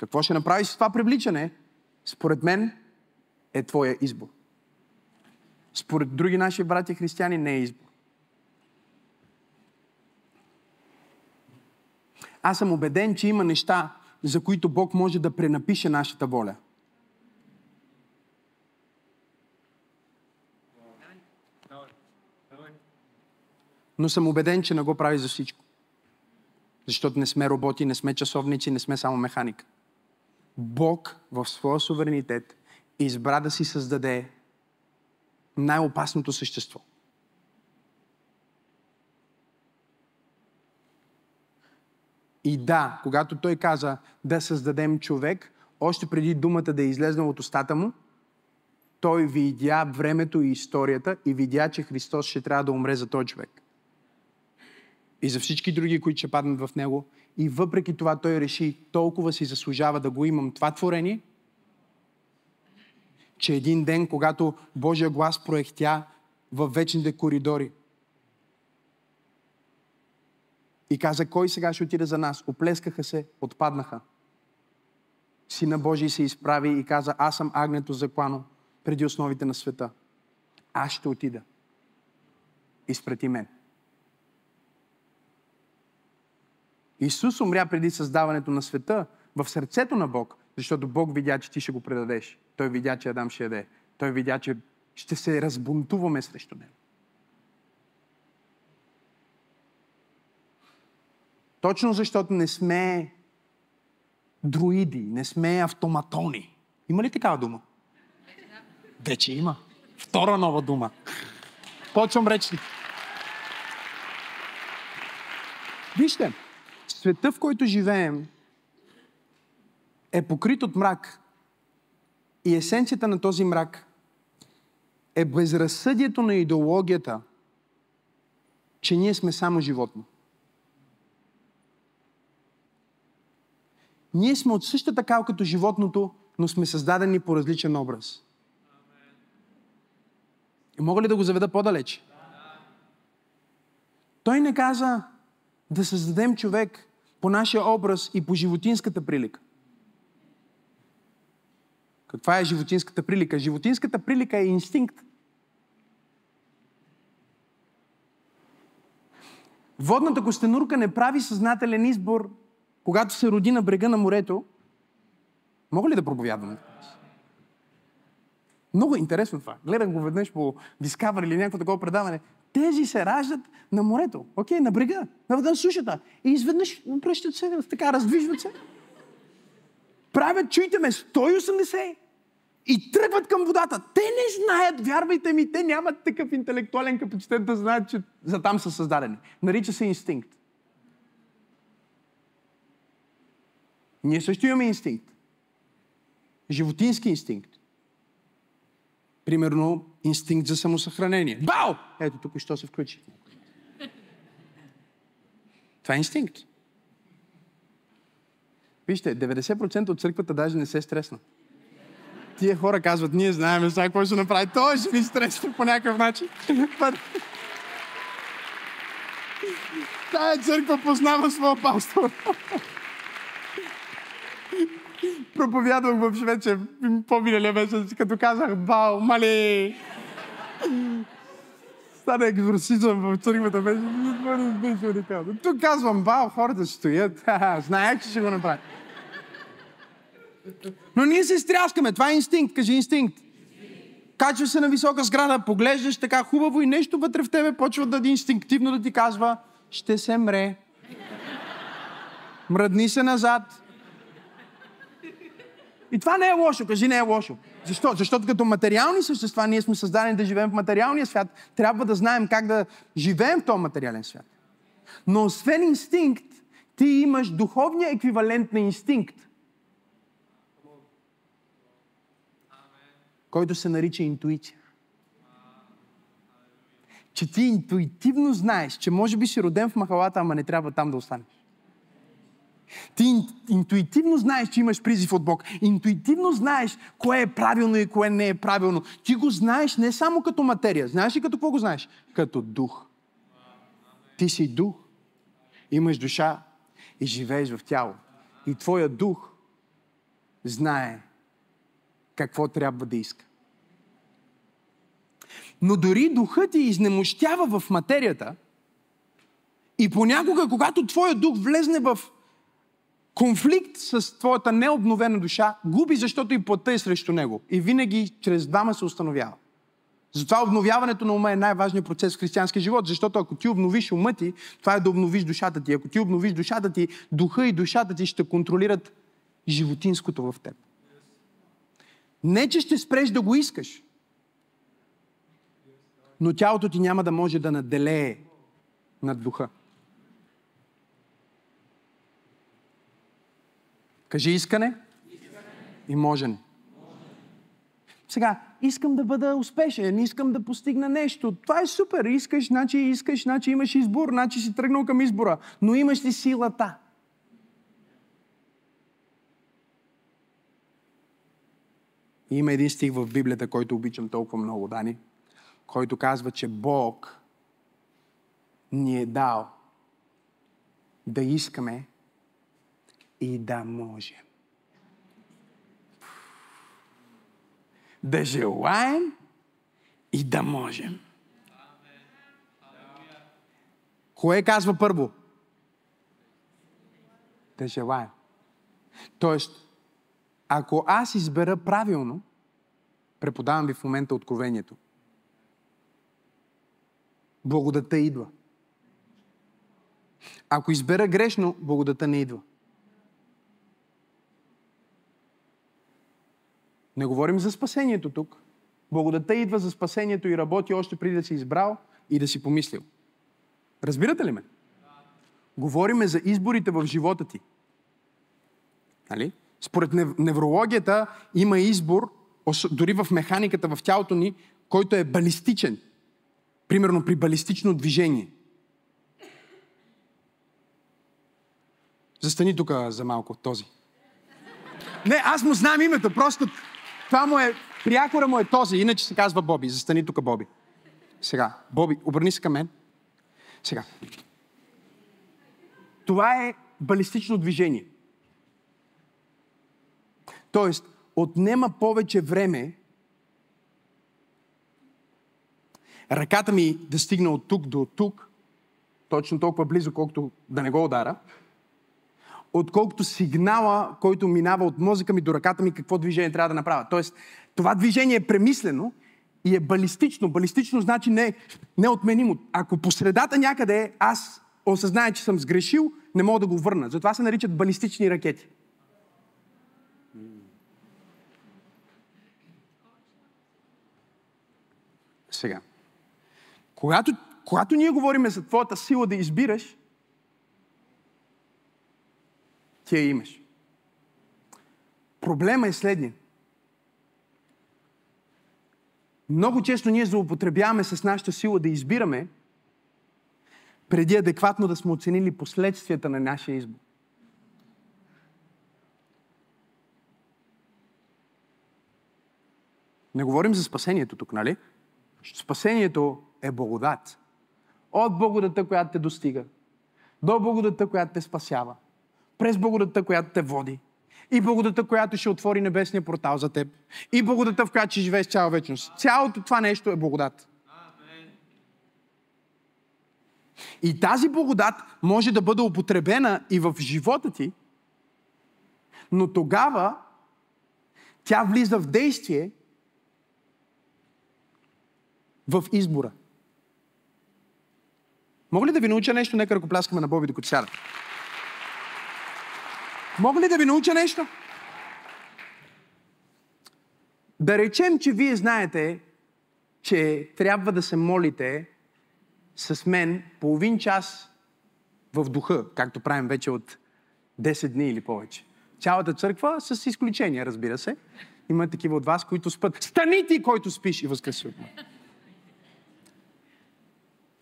Какво ще направиш с това привличане? Според мен е твоя избор. Според други наши брати християни не е избор. Аз съм убеден, че има неща, за които Бог може да пренапише нашата воля. Но съм убеден, че не го прави за всичко. Защото не сме роботи, не сме часовници, не сме само механика. Бог в своя суверенитет избра да си създаде най-опасното същество. И да, когато той каза да създадем човек, още преди думата да е излезна от устата му, той видя времето и историята и видя, че Христос ще трябва да умре за този човек. И за всички други, които ще паднат в него. И въпреки това той реши, толкова си заслужава да го имам това творение, че един ден, когато Божия глас проехтя в вечните коридори, И каза, кой сега ще отиде за нас? Оплескаха се, отпаднаха. Сина Божий се изправи и каза, аз съм агнето заклано преди основите на света. Аз ще отида. Изпрети мен. Исус умря преди създаването на света в сърцето на Бог, защото Бог видя, че ти ще го предадеш. Той видя, че Адам ще яде. Той видя, че ще се разбунтуваме срещу него. Точно защото не сме друиди, не сме автоматони. Има ли такава дума? Вече има. Втора нова дума. Почвам речни. Вижте, света, в който живеем, е покрит от мрак. И есенцията на този мрак е безразсъдието на идеологията, че ние сме само животни. Ние сме от същата кал като животното, но сме създадени по различен образ. И мога ли да го заведа по-далеч? Той не каза да създадем човек по нашия образ и по животинската прилика. Каква е животинската прилика? Животинската прилика е инстинкт. Водната костенурка не прави съзнателен избор когато се роди на брега на морето, мога ли да проповядвам? Много е интересно това. Гледах го веднъж по Discovery или някакво такова предаване. Тези се раждат на морето, окей, okay, на брега, на, сушата. И изведнъж пръщат се, така раздвижват се. Правят, чуйте ме, 180 и тръгват към водата. Те не знаят, вярвайте ми, те нямат такъв интелектуален капацитет да знаят, че за там са създадени. Нарича се инстинкт. Ние също имаме инстинкт. Животински инстинкт. Примерно, инстинкт за самосъхранение. Бау! Ето тук що се включи. Това е инстинкт. Вижте, 90% от църквата даже не се стресна. Тия хора казват, ние знаем сега какво ще направи. Той ще ви стресва по някакъв начин. Тая църква познава своя пастор. Проповядвах в Швеция по-миналия месец, като казах, бау, мале! Стана екзорсизъм в църквата, беше, беше уникално. Тук казвам, бау, хората стоят, знаех, че ще го направя. Но ние се стряскаме, това е инстинкт, кажи инстинкт. Качва се на висока сграда, поглеждаш така хубаво и нещо вътре в тебе почва да инстинктивно да ти казва, ще се мре. Мръдни се назад. И това не е лошо. Кажи, не е лошо. Защо? Защото като материални същества ние сме създадени да живеем в материалния свят. Трябва да знаем как да живеем в този материален свят. Но освен инстинкт, ти имаш духовния еквивалент на инстинкт. Който се нарича интуиция. Че ти интуитивно знаеш, че може би си роден в махалата, ама не трябва там да останеш. Ти интуитивно знаеш, че имаш призив от Бог. Интуитивно знаеш кое е правилно и кое не е правилно. Ти го знаеш не само като материя. Знаеш ли като какво го знаеш? Като дух. Ти си дух. Имаш душа и живееш в тяло. И твоя дух знае какво трябва да иска. Но дори духът ти изнемощява в материята и понякога, когато твоя дух влезне в конфликт с твоята необновена душа, губи, защото и плътта е срещу него. И винаги чрез двама се установява. Затова обновяването на ума е най-важният процес в християнския живот, защото ако ти обновиш ума ти, това е да обновиш душата ти. Ако ти обновиш душата ти, духа и душата ти ще контролират животинското в теб. Не, че ще спреш да го искаш, но тялото ти няма да може да наделее над духа. Кажи искане, искане. и можене. Сега, искам да бъда успешен, искам да постигна нещо. Това е супер. Искаш, значи искаш, значи имаш избор, значи си тръгнал към избора. Но имаш ли силата? И има един стих в Библията, който обичам толкова много, Дани, който казва, че Бог ни е дал да искаме и да можем. Да желаем и да можем. Кое казва първо? Да желаем. Тоест, ако аз избера правилно, преподавам ви в момента откровението, благодата идва. Ако избера грешно, благодата не идва. Не говорим за спасението тук. Благодата идва за спасението и работи още преди да си избрал и да си помислил. Разбирате ли ме? Говориме за изборите в живота ти. Нали? Според неврологията има избор, дори в механиката в тялото ни, който е балистичен. Примерно при балистично движение. Застани тук за малко този. Не, аз му знам името, просто това му е, прякора му е този, иначе се казва Боби. Застани тук, Боби. Сега, Боби, обърни се към мен. Сега. Това е балистично движение. Тоест, отнема повече време ръката ми да стигне от тук до тук, точно толкова близо, колкото да не го удара, отколкото сигнала, който минава от мозъка ми до ръката ми, какво движение трябва да направя. Тоест, това движение е премислено и е балистично. Балистично значи не, неотменимо. Ако по средата някъде аз осъзная, че съм сгрешил, не мога да го върна. Затова се наричат балистични ракети. Сега. Когато, когато ние говорим за твоята сила да избираш, ти я имаш. Проблема е следния. Много често ние злоупотребяваме с нашата сила да избираме, преди адекватно да сме оценили последствията на нашия избор. Не говорим за спасението тук, нали? Спасението е благодат. От благодата, която те достига, до благодата, която те спасява – през благодата, която те води, И благодата, която ще отвори небесния портал за теб. И благодата, в която ще живееш цяла вечност. Цялото това нещо е благодат. И тази благодат може да бъде употребена и в живота ти, но тогава тя влиза в действие в избора. Мога ли да ви науча нещо? Нека ръкопляскаме на Боби, докато сядат. Мога ли да ви науча нещо? Да речем, че вие знаете, че трябва да се молите с мен половин час в духа, както правим вече от 10 дни или повече. Цялата църква, с изключение, разбира се. Има такива от вас, които спът. Стани ти, който спиш и възкреси от мен.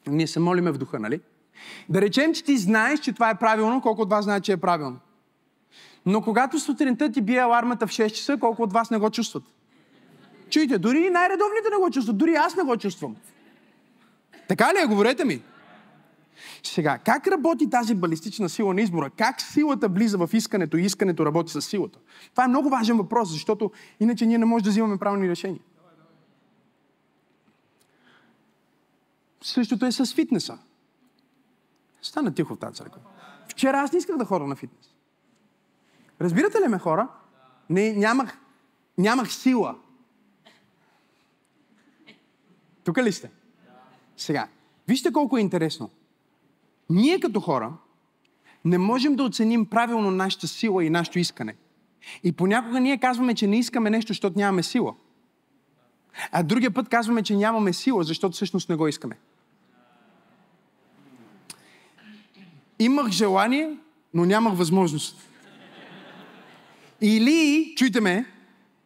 Ние се молиме в духа, нали? Да речем, че ти знаеш, че това е правилно, колко от вас знаят, че е правилно. Но когато сутринта ти бие алармата в 6 часа, колко от вас не го чувстват? Чуйте, дори най-редовните не го чувстват, дори аз не го чувствам. Така ли е? Говорете ми. Сега, как работи тази балистична сила на избора? Как силата влиза в искането и искането работи с силата? Това е много важен въпрос, защото иначе ние не можем да взимаме правилни решения. Същото е с фитнеса. Стана тихо в тази църква. Вчера аз не исках да ходя на фитнес. Разбирате ли ме, хора? Не, нямах, нямах сила. Тук ли сте? Сега, вижте колко е интересно. Ние като хора не можем да оценим правилно нашата сила и нашето искане. И понякога ние казваме, че не искаме нещо, защото нямаме сила. А другия път казваме, че нямаме сила, защото всъщност не го искаме. Имах желание, но нямах възможност. Или, чуйте ме,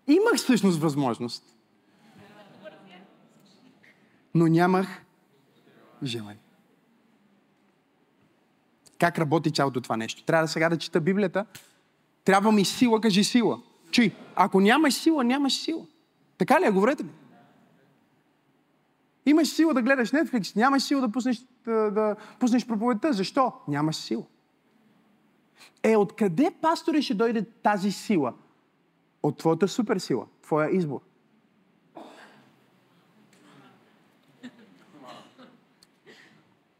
имах всъщност възможност, но нямах желание. Как работи цялото това нещо? Трябва сега да чета Библията. Трябва ми сила, кажи сила. Чуй, ако нямаш сила, нямаш сила. Така ли е? Говорете ми. Имаш сила да гледаш Netflix, нямаш сила да пуснеш, да, да пуснеш проповедта. Защо? Нямаш сила. Е, откъде, пастори, ще дойде тази сила? От твоята суперсила, твоя избор.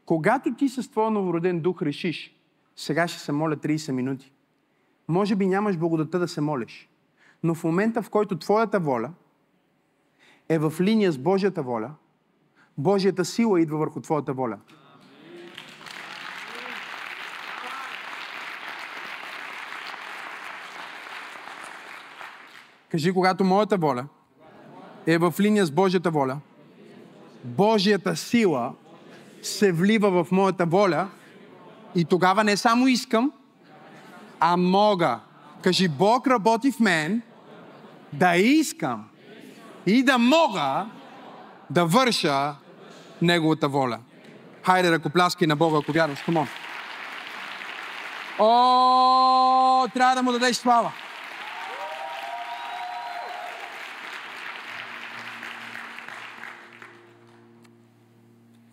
Когато ти с твоя новороден дух решиш, сега ще се моля 30 минути, може би нямаш благодата да се молиш. Но в момента, в който твоята воля е в линия с Божията воля, Божията сила идва върху твоята воля. Кажи, когато моята воля е в линия с Божията воля, Божията сила се влива в моята воля и тогава не само искам, а мога. Кажи, Бог работи в мен да искам и да мога да върша Неговата воля. Хайде, ръкопляски на Бога, ако вярваш. Камон. О, трябва да му дадеш слава.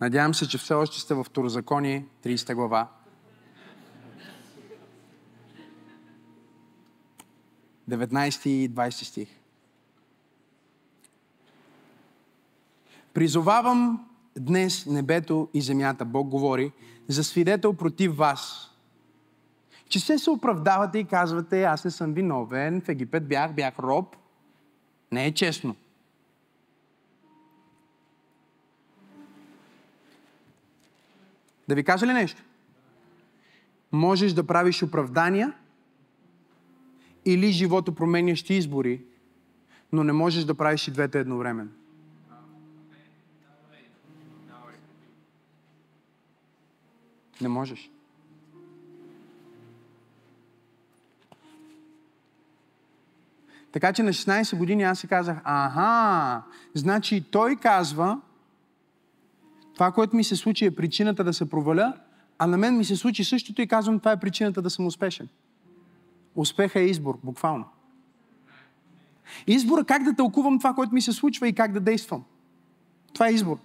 Надявам се, че все още сте в Второзаконие, 30 глава. Деветнайсти и 20 стих. Призовавам днес небето и земята, Бог говори, за свидетел против вас. Че се се оправдавате и казвате, аз не съм виновен, в Египет бях, бях роб. Не е честно. Да ви кажа ли нещо? Можеш да правиш оправдания или живото променящи избори, но не можеш да правиш и двете едновременно. Не можеш. Така че на 16 години аз си казах, аха, значи той казва, това, което ми се случи е причината да се проваля, а на мен ми се случи същото и казвам, това е причината да съм успешен. Успеха е избор, буквално. Избор е как да тълкувам това, което ми се случва и как да действам. Това е избор.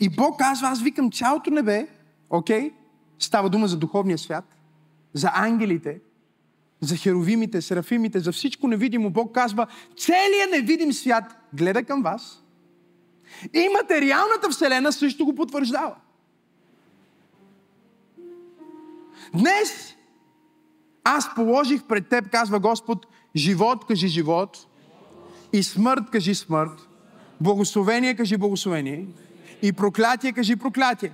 И Бог казва, аз викам цялото небе, окей, okay? става дума за духовния свят, за ангелите, за херовимите, серафимите, за всичко невидимо. Бог казва, целият невидим свят гледа към вас. И материалната вселена също го потвърждава. Днес аз положих пред теб, казва Господ, живот, кажи живот, и смърт, кажи смърт, благословение, кажи благословение, и проклятие, кажи проклятие.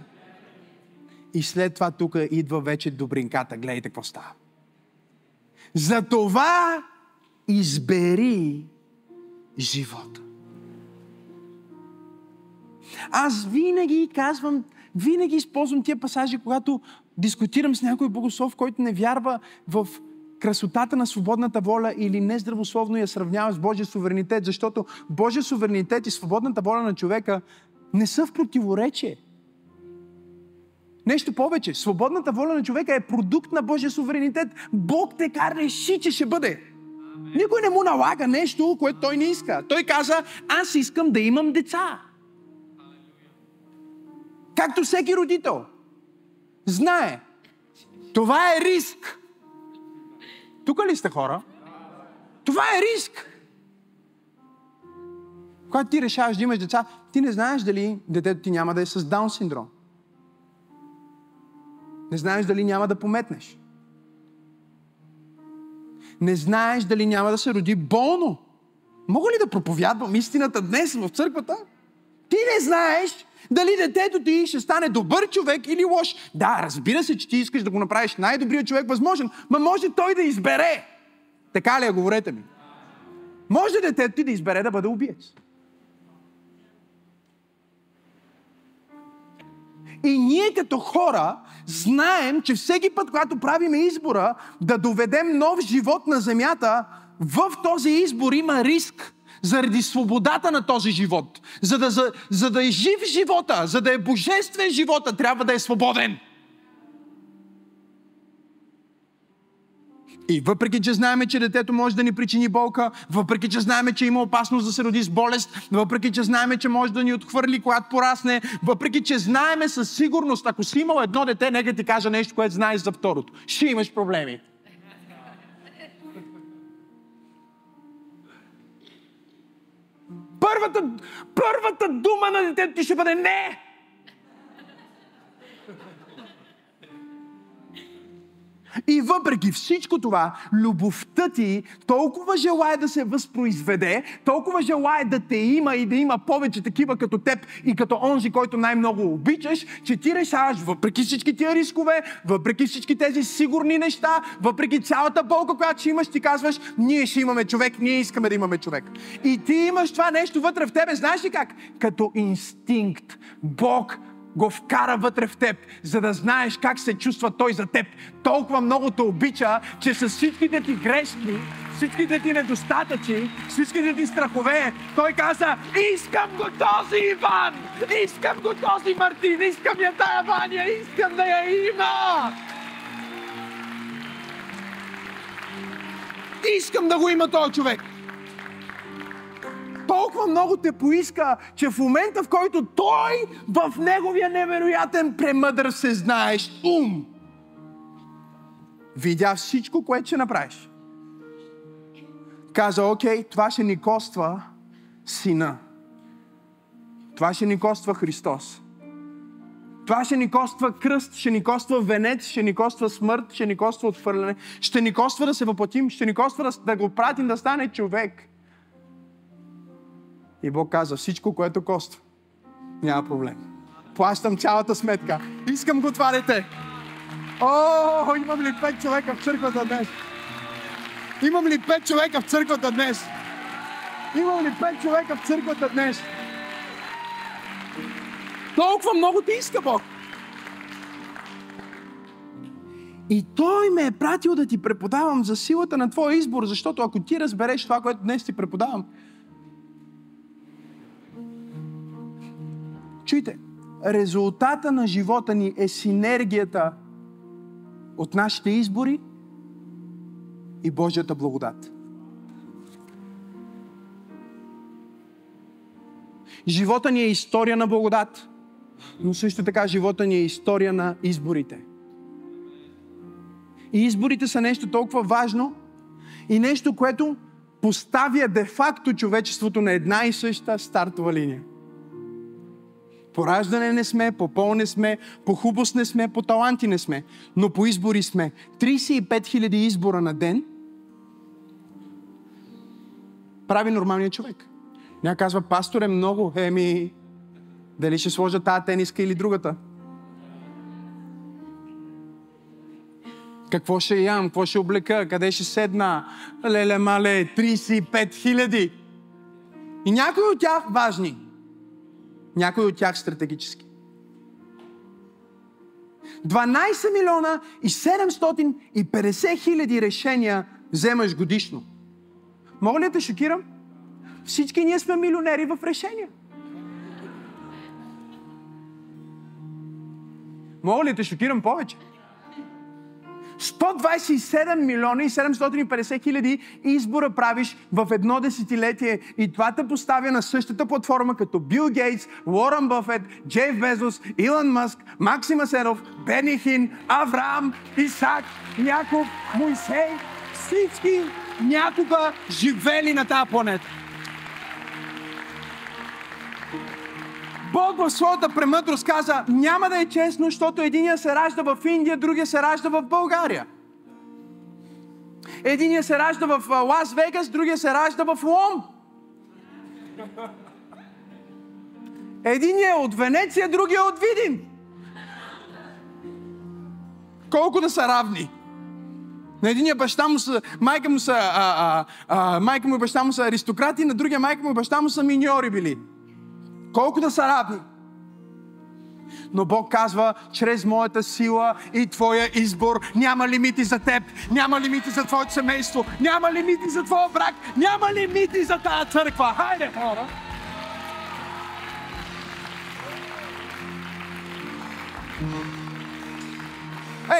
И след това тук идва вече добринката. Гледайте какво става. Затова избери живота. Аз винаги казвам, винаги използвам тия пасажи, когато дискутирам с някой богослов, който не вярва в красотата на свободната воля или нездравословно я сравнява с Божия суверенитет, защото Божия суверенитет и свободната воля на човека не са в противоречие. Нещо повече. Свободната воля на човека е продукт на Божия суверенитет. Бог така реши, че ще бъде. Никой не му налага нещо, което той не иска. Той каза, аз искам да имам деца. Както всеки родител. Знае. Това е риск. Тук ли сте хора? Това е риск. Когато ти решаваш да имаш деца, ти не знаеш дали детето ти няма да е с Даун синдром. Не знаеш дали няма да пометнеш. Не знаеш дали няма да се роди болно. Мога ли да проповядвам истината днес в църквата? Ти не знаеш дали детето ти ще стане добър човек или лош. Да, разбира се, че ти искаш да го направиш най-добрият човек възможен, но може той да избере. Така ли е, говорете ми? Може детето ти да избере да бъде убиец. И ние като хора знаем, че всеки път, когато правиме избора да доведем нов живот на земята, в този избор има риск заради свободата на този живот. За да, за, за да е жив живота, за да е божествен живота, трябва да е свободен. И въпреки, че знаеме, че детето може да ни причини болка, въпреки, че знаеме, че има опасност да се роди с болест, въпреки, че знаеме, че може да ни отхвърли, когато порасне, въпреки, че знаеме със сигурност, ако си имал едно дете, нека ти кажа нещо, което знаеш за второто. Ще имаш проблеми. Първата, първата дума на детето ти ще бъде не! И въпреки всичко това, любовта ти толкова желая да се възпроизведе, толкова желая да те има и да има повече такива като теб и като онзи, който най-много обичаш, че ти решаваш, въпреки всички тия рискове, въпреки всички тези сигурни неща, въпреки цялата болка, която ще имаш, ти казваш, ние ще имаме човек, ние искаме да имаме човек. И ти имаш това нещо вътре в тебе, знаеш ли как? Като инстинкт. Бог го вкара вътре в теб, за да знаеш как се чувства Той за теб. Толкова много те обича, че с всичките ти грешки, всичките ти недостатъци, всичките ти страхове, Той каза, искам го този Иван, искам го този Мартин, искам я тая Ваня, искам да я има. Искам да го има този човек толкова много те поиска, че в момента, в който той в неговия невероятен премъдър се знаеш ум, видя всичко, което ще направиш. Каза, окей, това ще ни коства сина. Това ще ни коства Христос. Това ще ни коства кръст, ще ни коства венец, ще ни коства смърт, ще ни коства отхвърляне, ще ни коства да се въплатим, ще ни коства да, да го пратим да стане човек. И Бог каза, всичко, което коства, няма проблем. Плащам цялата сметка. Искам го това дете. О, имам ли пет човека в църквата днес? Имам ли пет човека в църквата днес? Имам ли пет човека в църквата днес? Толкова много ти иска Бог. И Той ме е пратил да ти преподавам за силата на твоя избор, защото ако ти разбереш това, което днес ти преподавам, Чуйте, резултата на живота ни е синергията от нашите избори и Божията благодат. Живота ни е история на благодат, но също така живота ни е история на изборите. И изборите са нещо толкова важно, и нещо, което поставя де-факто човечеството на една и съща стартова линия. По раждане не сме, по пол не сме, по хубост не сме, по таланти не сме, но по избори сме. 35 000 избора на ден прави нормалния човек. Ня казва, пастор е много, еми, дали ще сложа тази тениска или другата? Какво ще ям? Какво ще облека? Къде ще седна? Леле, мале, 35 хиляди. И някои от тях важни. Някои от тях стратегически. 12 милиона и 750 хиляди решения вземаш годишно. Мога ли да те шокирам? Всички ние сме милионери в решения. Мога ли да те шокирам повече? 127 милиона и 750 хиляди избора правиш в едно десетилетие и това те поставя на същата платформа като Бил Гейтс, Уорън Бъфет, Джейф Безос, Илон Мъск, Максим Асенов, Берни Хин, Авраам, Исак, Яков, Моисей. Всички някога живели на тази планета. Бог в своята премъдрост каза, няма да е честно, защото единия се ражда в Индия, другия се ражда в България. Единия се ражда в Лас Вегас, другия се ражда в Лом. Единия е от Венеция, другия е от Видин. Колко да са равни? На единия баща му са, майка му са, а, а, а, майка му и баща му са аристократи, на другия майка му и баща му са миньори били. Колко да са равни. Но Бог казва, чрез моята сила и твоя избор няма лимити за теб, няма лимити за твоето семейство, няма лимити за твоя брак, няма лимити за тази църква. Хайде, хора!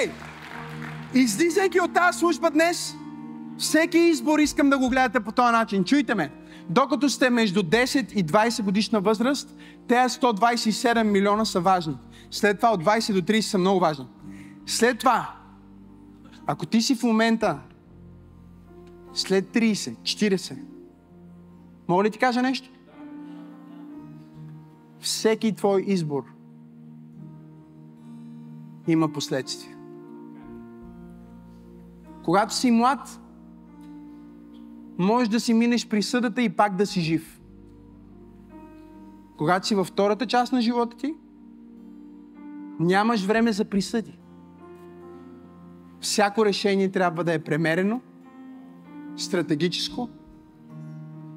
Ей, излизайки от тази служба днес, всеки избор искам да го гледате по този начин. Чуйте ме. Докато сте между 10 и 20 годишна възраст, тези 127 милиона са важни. След това от 20 до 30 са много важни. След това, ако ти си в момента след 30, 40, мога ли ти кажа нещо? Всеки твой избор има последствия. Когато си млад, можеш да си минеш присъдата и пак да си жив. Когато си във втората част на живота ти, нямаш време за присъди. Всяко решение трябва да е премерено, стратегическо.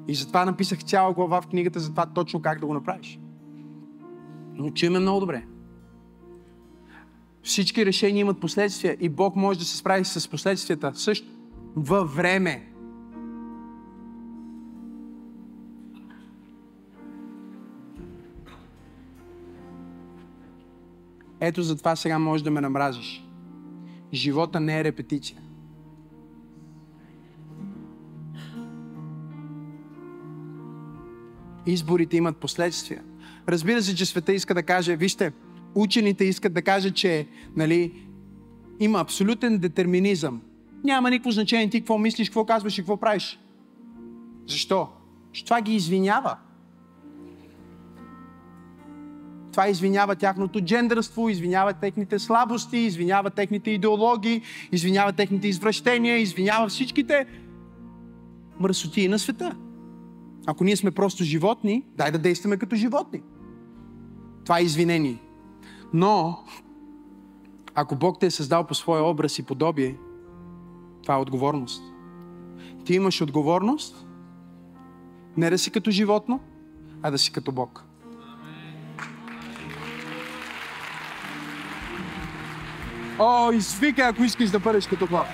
И затова написах цяла глава в книгата за това точно как да го направиш. Но чуеме много добре. Всички решения имат последствия и Бог може да се справи с последствията също във време. Ето затова сега можеш да ме намразиш. Живота не е репетиция. Изборите имат последствия. Разбира се, че света иска да каже, вижте, учените искат да кажат, че нали, има абсолютен детерминизъм. Няма никакво значение ти какво мислиш, какво казваш и какво правиш. Защо? Що това ги извинява. Това извинява тяхното джендърство, извинява техните слабости, извинява техните идеологии, извинява техните извращения, извинява всичките мръсотии на света. Ако ние сме просто животни, дай да действаме като животни. Това е извинение. Но, ако Бог те е създал по своя образ и подобие, това е отговорност. Ти имаш отговорност не да си като животно, а да си като Бог. О, извикай, ако искаш да бъдеш като Бог.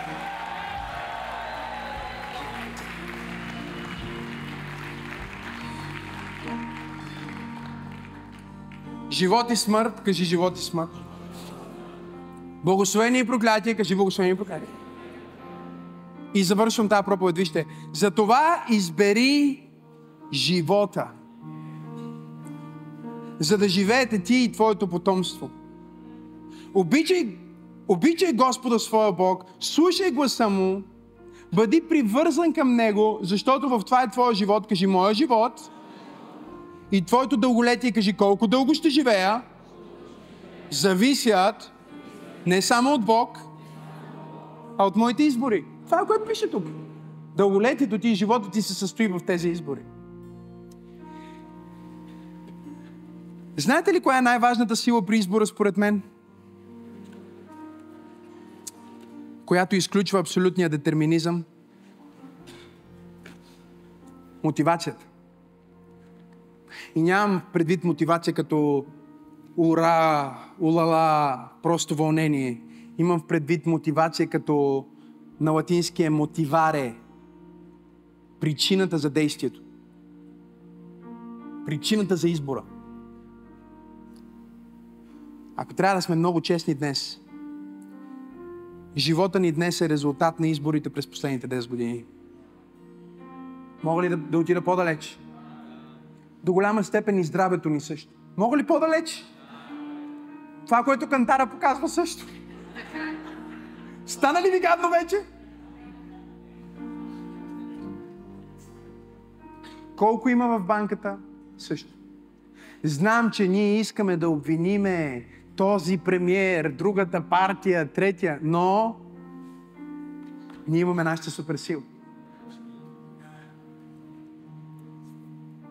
Живот и смърт, кажи живот и смърт. Благословение и проклятие, кажи благословение и проклятие. И завършвам тази проповед, вижте. Затова избери живота. За да живеете ти и твоето потомство. Обичай, обичай Господа своя Бог, слушай гласа Му, Бъди привързан към Него, защото в това е твоя живот. Кажи моя живот. И твоето дълголетие, кажи колко дълго ще живея, зависят не само от Бог, а от моите избори. Това е което пише тук. Дълголетието ти и живота ти се състои в тези избори. Знаете ли коя е най-важната сила при избора според мен? Която изключва абсолютния детерминизъм? Мотивацията. И нямам предвид мотивация като ура, улала, просто вълнение. Имам предвид мотивация като на латинския е мотиваре. Причината за действието. Причината за избора. Ако трябва да сме много честни днес, живота ни днес е резултат на изборите през последните 10 години. Мога ли да, да отида по-далеч? До голяма степен и здравето ни също. Мога ли по-далеч? Това, което кантара показва също. Стана ли ви гадно вече? Колко има в банката? Също. Знам, че ние искаме да обвиниме този премиер, другата партия, третия, но ние имаме нашата суперсила.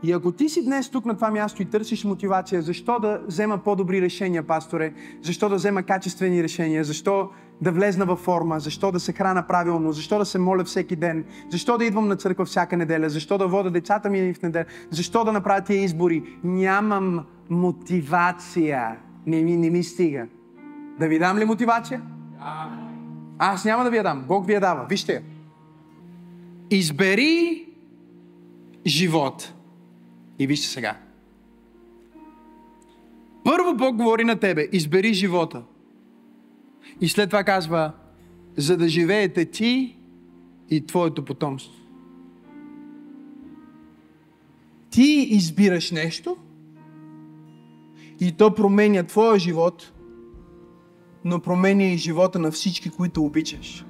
И ако ти си днес тук на това място и търсиш мотивация, защо да взема по-добри решения, пасторе? Защо да взема качествени решения? Защо да влезна във форма? Защо да се храна правилно? Защо да се моля всеки ден? Защо да идвам на църква всяка неделя? Защо да вода децата ми в неделя? Защо да направя тия избори? Нямам мотивация. Не ми, не ми стига. Да ви дам ли мотивация? Аз няма да ви я дам. Бог ви я дава. Вижте я. Избери живот. И вижте сега. Първо Бог говори на тебе, избери живота. И след това казва, за да живеете ти и твоето потомство. Ти избираш нещо и то променя твоя живот, но променя и живота на всички, които обичаш.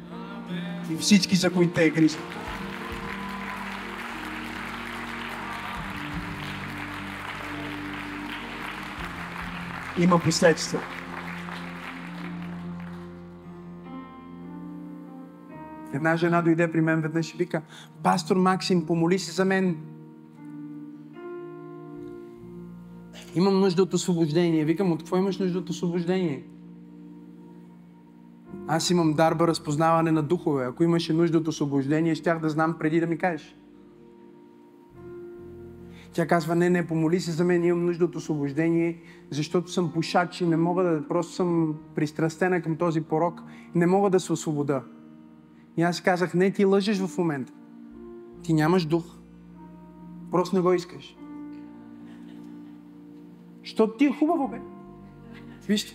И всички, за които те е грижат. има последствия. Една жена дойде при мен веднъж и вика, пастор Максим, помоли се за мен. Имам нужда от освобождение. Викам, от какво имаш нужда от освобождение? Аз имам дарба разпознаване на духове. Ако имаше нужда от освобождение, щях да знам преди да ми кажеш. Тя казва, не, не, помоли се за мен, имам нужда от освобождение, защото съм пушач и не мога да, просто съм пристрастена към този порок не мога да се освобода. И аз казах, не, ти лъжеш в момента. Ти нямаш дух. Просто не го искаш. Защото ти е хубаво, бе. Вижте.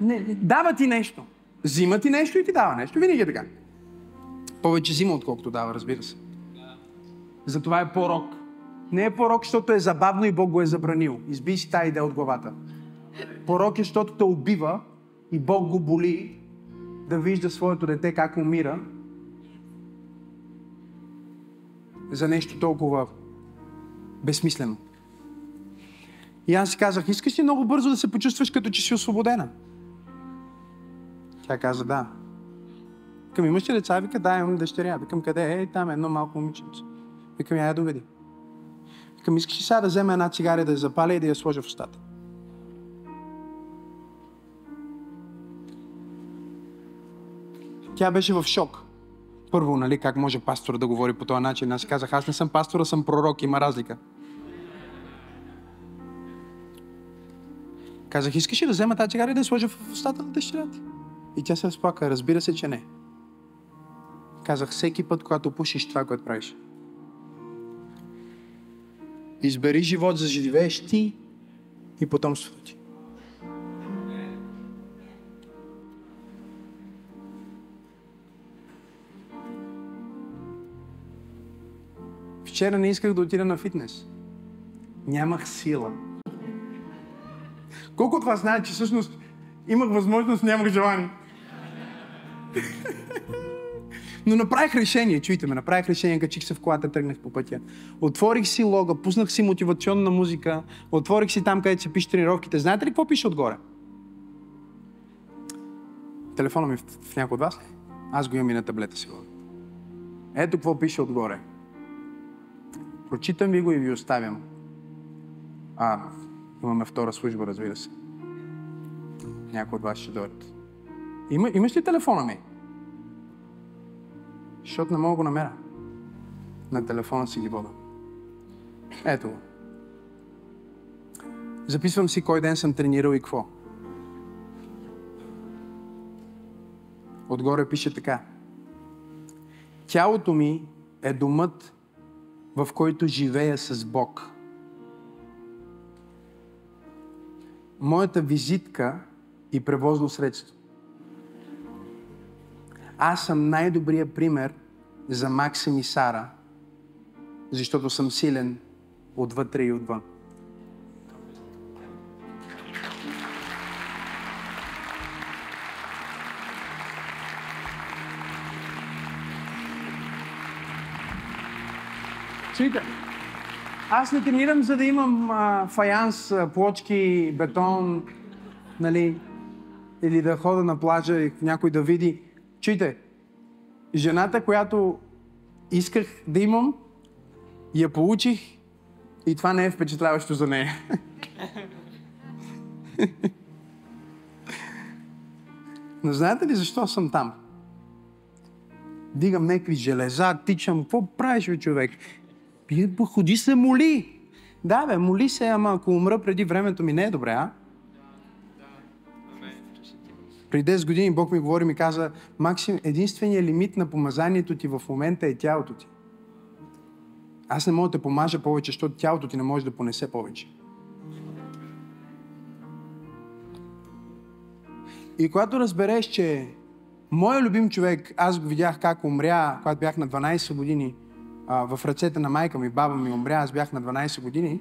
Не, дава ти нещо. Взима ти нещо и ти дава нещо. Винаги е така. Повече взима, отколкото дава, разбира се. Затова е порок. Не е порок, защото е забавно и Бог го е забранил. Изби си тази идея от главата. Порок е, защото те убива и Бог го боли да вижда своето дете как умира за нещо толкова безсмислено. И аз си казах, искаш ли много бързо да се почувстваш като че си освободена? Тя каза, да. Към имаш ли деца? Вика, да, имам дъщеря. Викам, къде е? Там е едно малко момиченце. Викам, я я доведи. Викам, искаш ли сега да взема една цигаре, да я запаля и да я сложа в устата? Тя беше в шок. Първо, нали, как може пастор да говори по този начин? Аз казах, аз не съм пастор, а съм пророк, има разлика. Казах, искаш ли да взема тази цигара и да я сложа в устата на дъщерята? И тя се разплака. Разбира се, че не. Казах, всеки път, когато пушиш това, което правиш. Избери живот, за живееш ти и потомството ти. Вчера не исках да отида на фитнес. Нямах сила. Колко от вас знаят, че всъщност имах възможност, нямах желание? Но направих решение, чуйте ме, направих решение, качих се в колата, тръгнах по пътя. Отворих си лога, пуснах си мотивационна музика, отворих си там, където се пише тренировките. Знаете ли какво пише отгоре? Телефона ми в, в някой от вас? Аз го имам и на таблета си. Ето какво пише отгоре. Прочитам ви го и ви оставям. А, имаме втора служба, разбира се. Някой от вас ще дойдат. Има, имаш ли телефона ми? Защото не мога го намеря. На телефона си ги вода. Ето го. Записвам си кой ден съм тренирал и какво. Отгоре пише така. Тялото ми е домът, в който живея с Бог. Моята визитка и превозно средство. Аз съм най-добрият пример за Максим и Сара, защото съм силен отвътре и отвън. Чуйте, аз не тренирам, за да имам а, фаянс, а, плочки, бетон, нали, или да хода на плажа и някой да види. Чуйте, жената, която исках да имам, я получих и това не е впечатляващо за нея. (laughs) Но знаете ли защо съм там? Дигам някакви железа, тичам. Какво правиш, бе, човек? Бие, ходи се, моли. Да, бе, моли се, ама ако умра преди времето ми не е добре, а? Преди 10 години Бог ми говори и ми каза, Максим, единственият лимит на помазанието ти в момента е тялото ти. Аз не мога да те помажа повече, защото тялото ти не може да понесе повече. И когато разбереш, че моят любим човек, аз го видях как умря, когато бях на 12 години, в ръцете на майка ми, баба ми умря, аз бях на 12 години,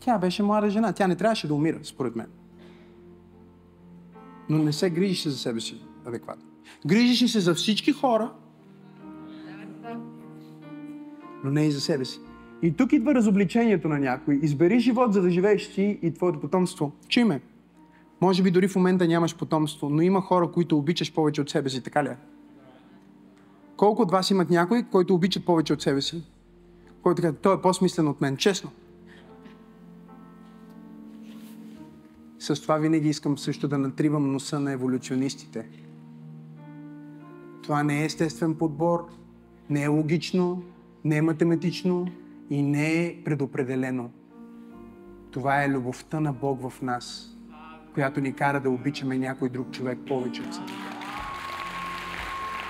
тя беше млада жена. Тя не трябваше да умира, според мен. Но не се грижише за себе си адекватно. Грижише се за всички хора, но не и за себе си. И тук идва разобличението на някой. Избери живот, за да живееш ти и твоето потомство. Чуй ме. Може би дори в момента нямаш потомство, но има хора, които обичаш повече от себе си, така ли е? Колко от вас имат някой, който обичат повече от себе си? Който казва, той е по-смислен от мен. Честно. С това винаги искам също да натривам носа на еволюционистите. Това не е естествен подбор, не е логично, не е математично и не е предопределено. Това е любовта на Бог в нас, която ни кара да обичаме някой друг човек повече от себе.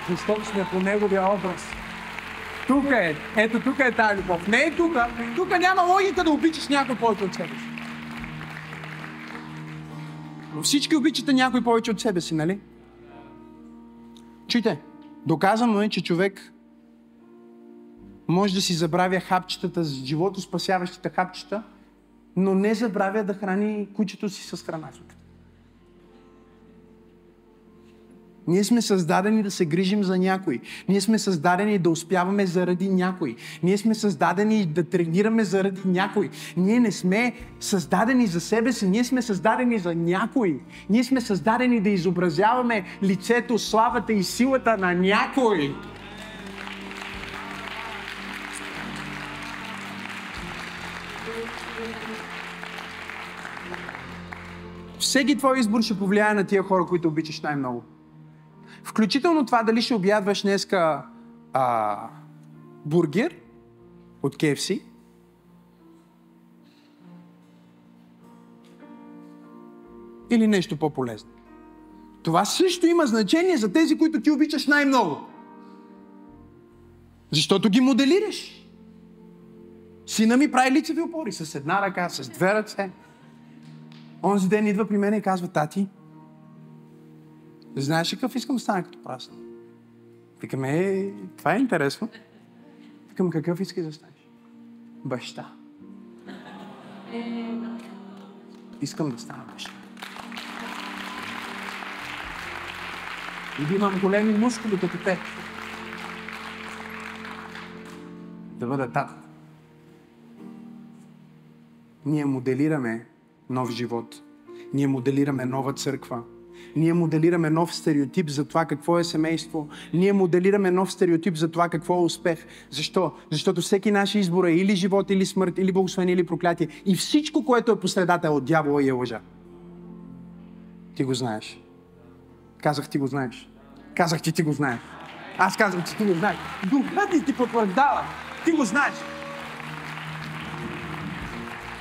Защото сме по Неговия образ. Тук е. Ето тук е тази любов. Не е тук. Тук няма логика да обичаш някой повече от себе си. Но всички обичате някой повече от себе си, нали? Чуйте, доказано е, че човек може да си забравя хапчетата, живото спасяващите хапчета, но не забравя да храни кучето си с храна. Ние сме създадени да се грижим за някой. Ние сме създадени да успяваме заради някой. Ние сме създадени да тренираме заради някой. Ние не сме създадени за себе си, ние сме създадени за някой. Ние сме създадени да изобразяваме лицето, славата и силата на някой. Всеки твой избор ще повлияе на тия хора, които обичаш най-много. Включително това дали ще обядваш днеска а, бургер от KFC, или нещо по-полезно. Това също има значение за тези, които ти обичаш най-много. Защото ги моделираш. Сина ми прави лицеви опори с една ръка, с две ръце. Онзи ден идва при мен и казва, тати, знаеш какъв искам да стана като прасна? Викаме, е, това е интересно. Викам, какъв искаш да станеш? Баща. Искам да стана баща. И да имам големи мускули като те. Да бъда тата. Ние моделираме нов живот. Ние моделираме нова църква. Ние моделираме нов стереотип за това какво е семейство. Ние моделираме нов стереотип за това какво е успех. Защо? Защото всеки наш избор е или живот, или смърт, или благословение, или проклятие. И всичко, което е по средата е от дявола и е лъжа. Ти го знаеш. Казах, ти го знаеш. Казах, че ти го знаеш. Аз казвам, че ти го знаеш. Духът ти ти потвърждава. Ти го знаеш.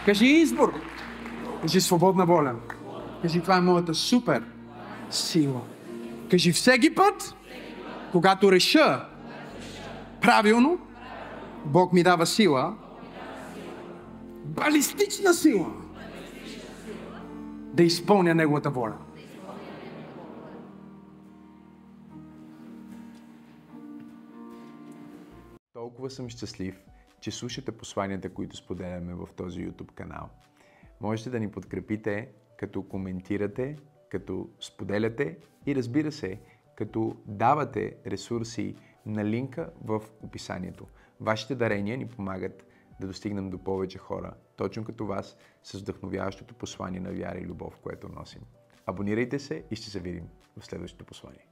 Кажи избор. Кажи свободна воля. Кажи, това е моята супер сила. Кажи, всеки път, когато реша правилно, Бог ми дава сила, балистична сила, да изпълня Неговата воля.
Толкова съм щастлив, че слушате посланията, които споделяме в този YouTube канал. Можете да ни подкрепите, като коментирате, като споделяте и разбира се, като давате ресурси на линка в описанието. Вашите дарения ни помагат да достигнем до повече хора, точно като вас, с вдъхновяващото послание на вяра и любов, което носим. Абонирайте се и ще се видим в следващото послание.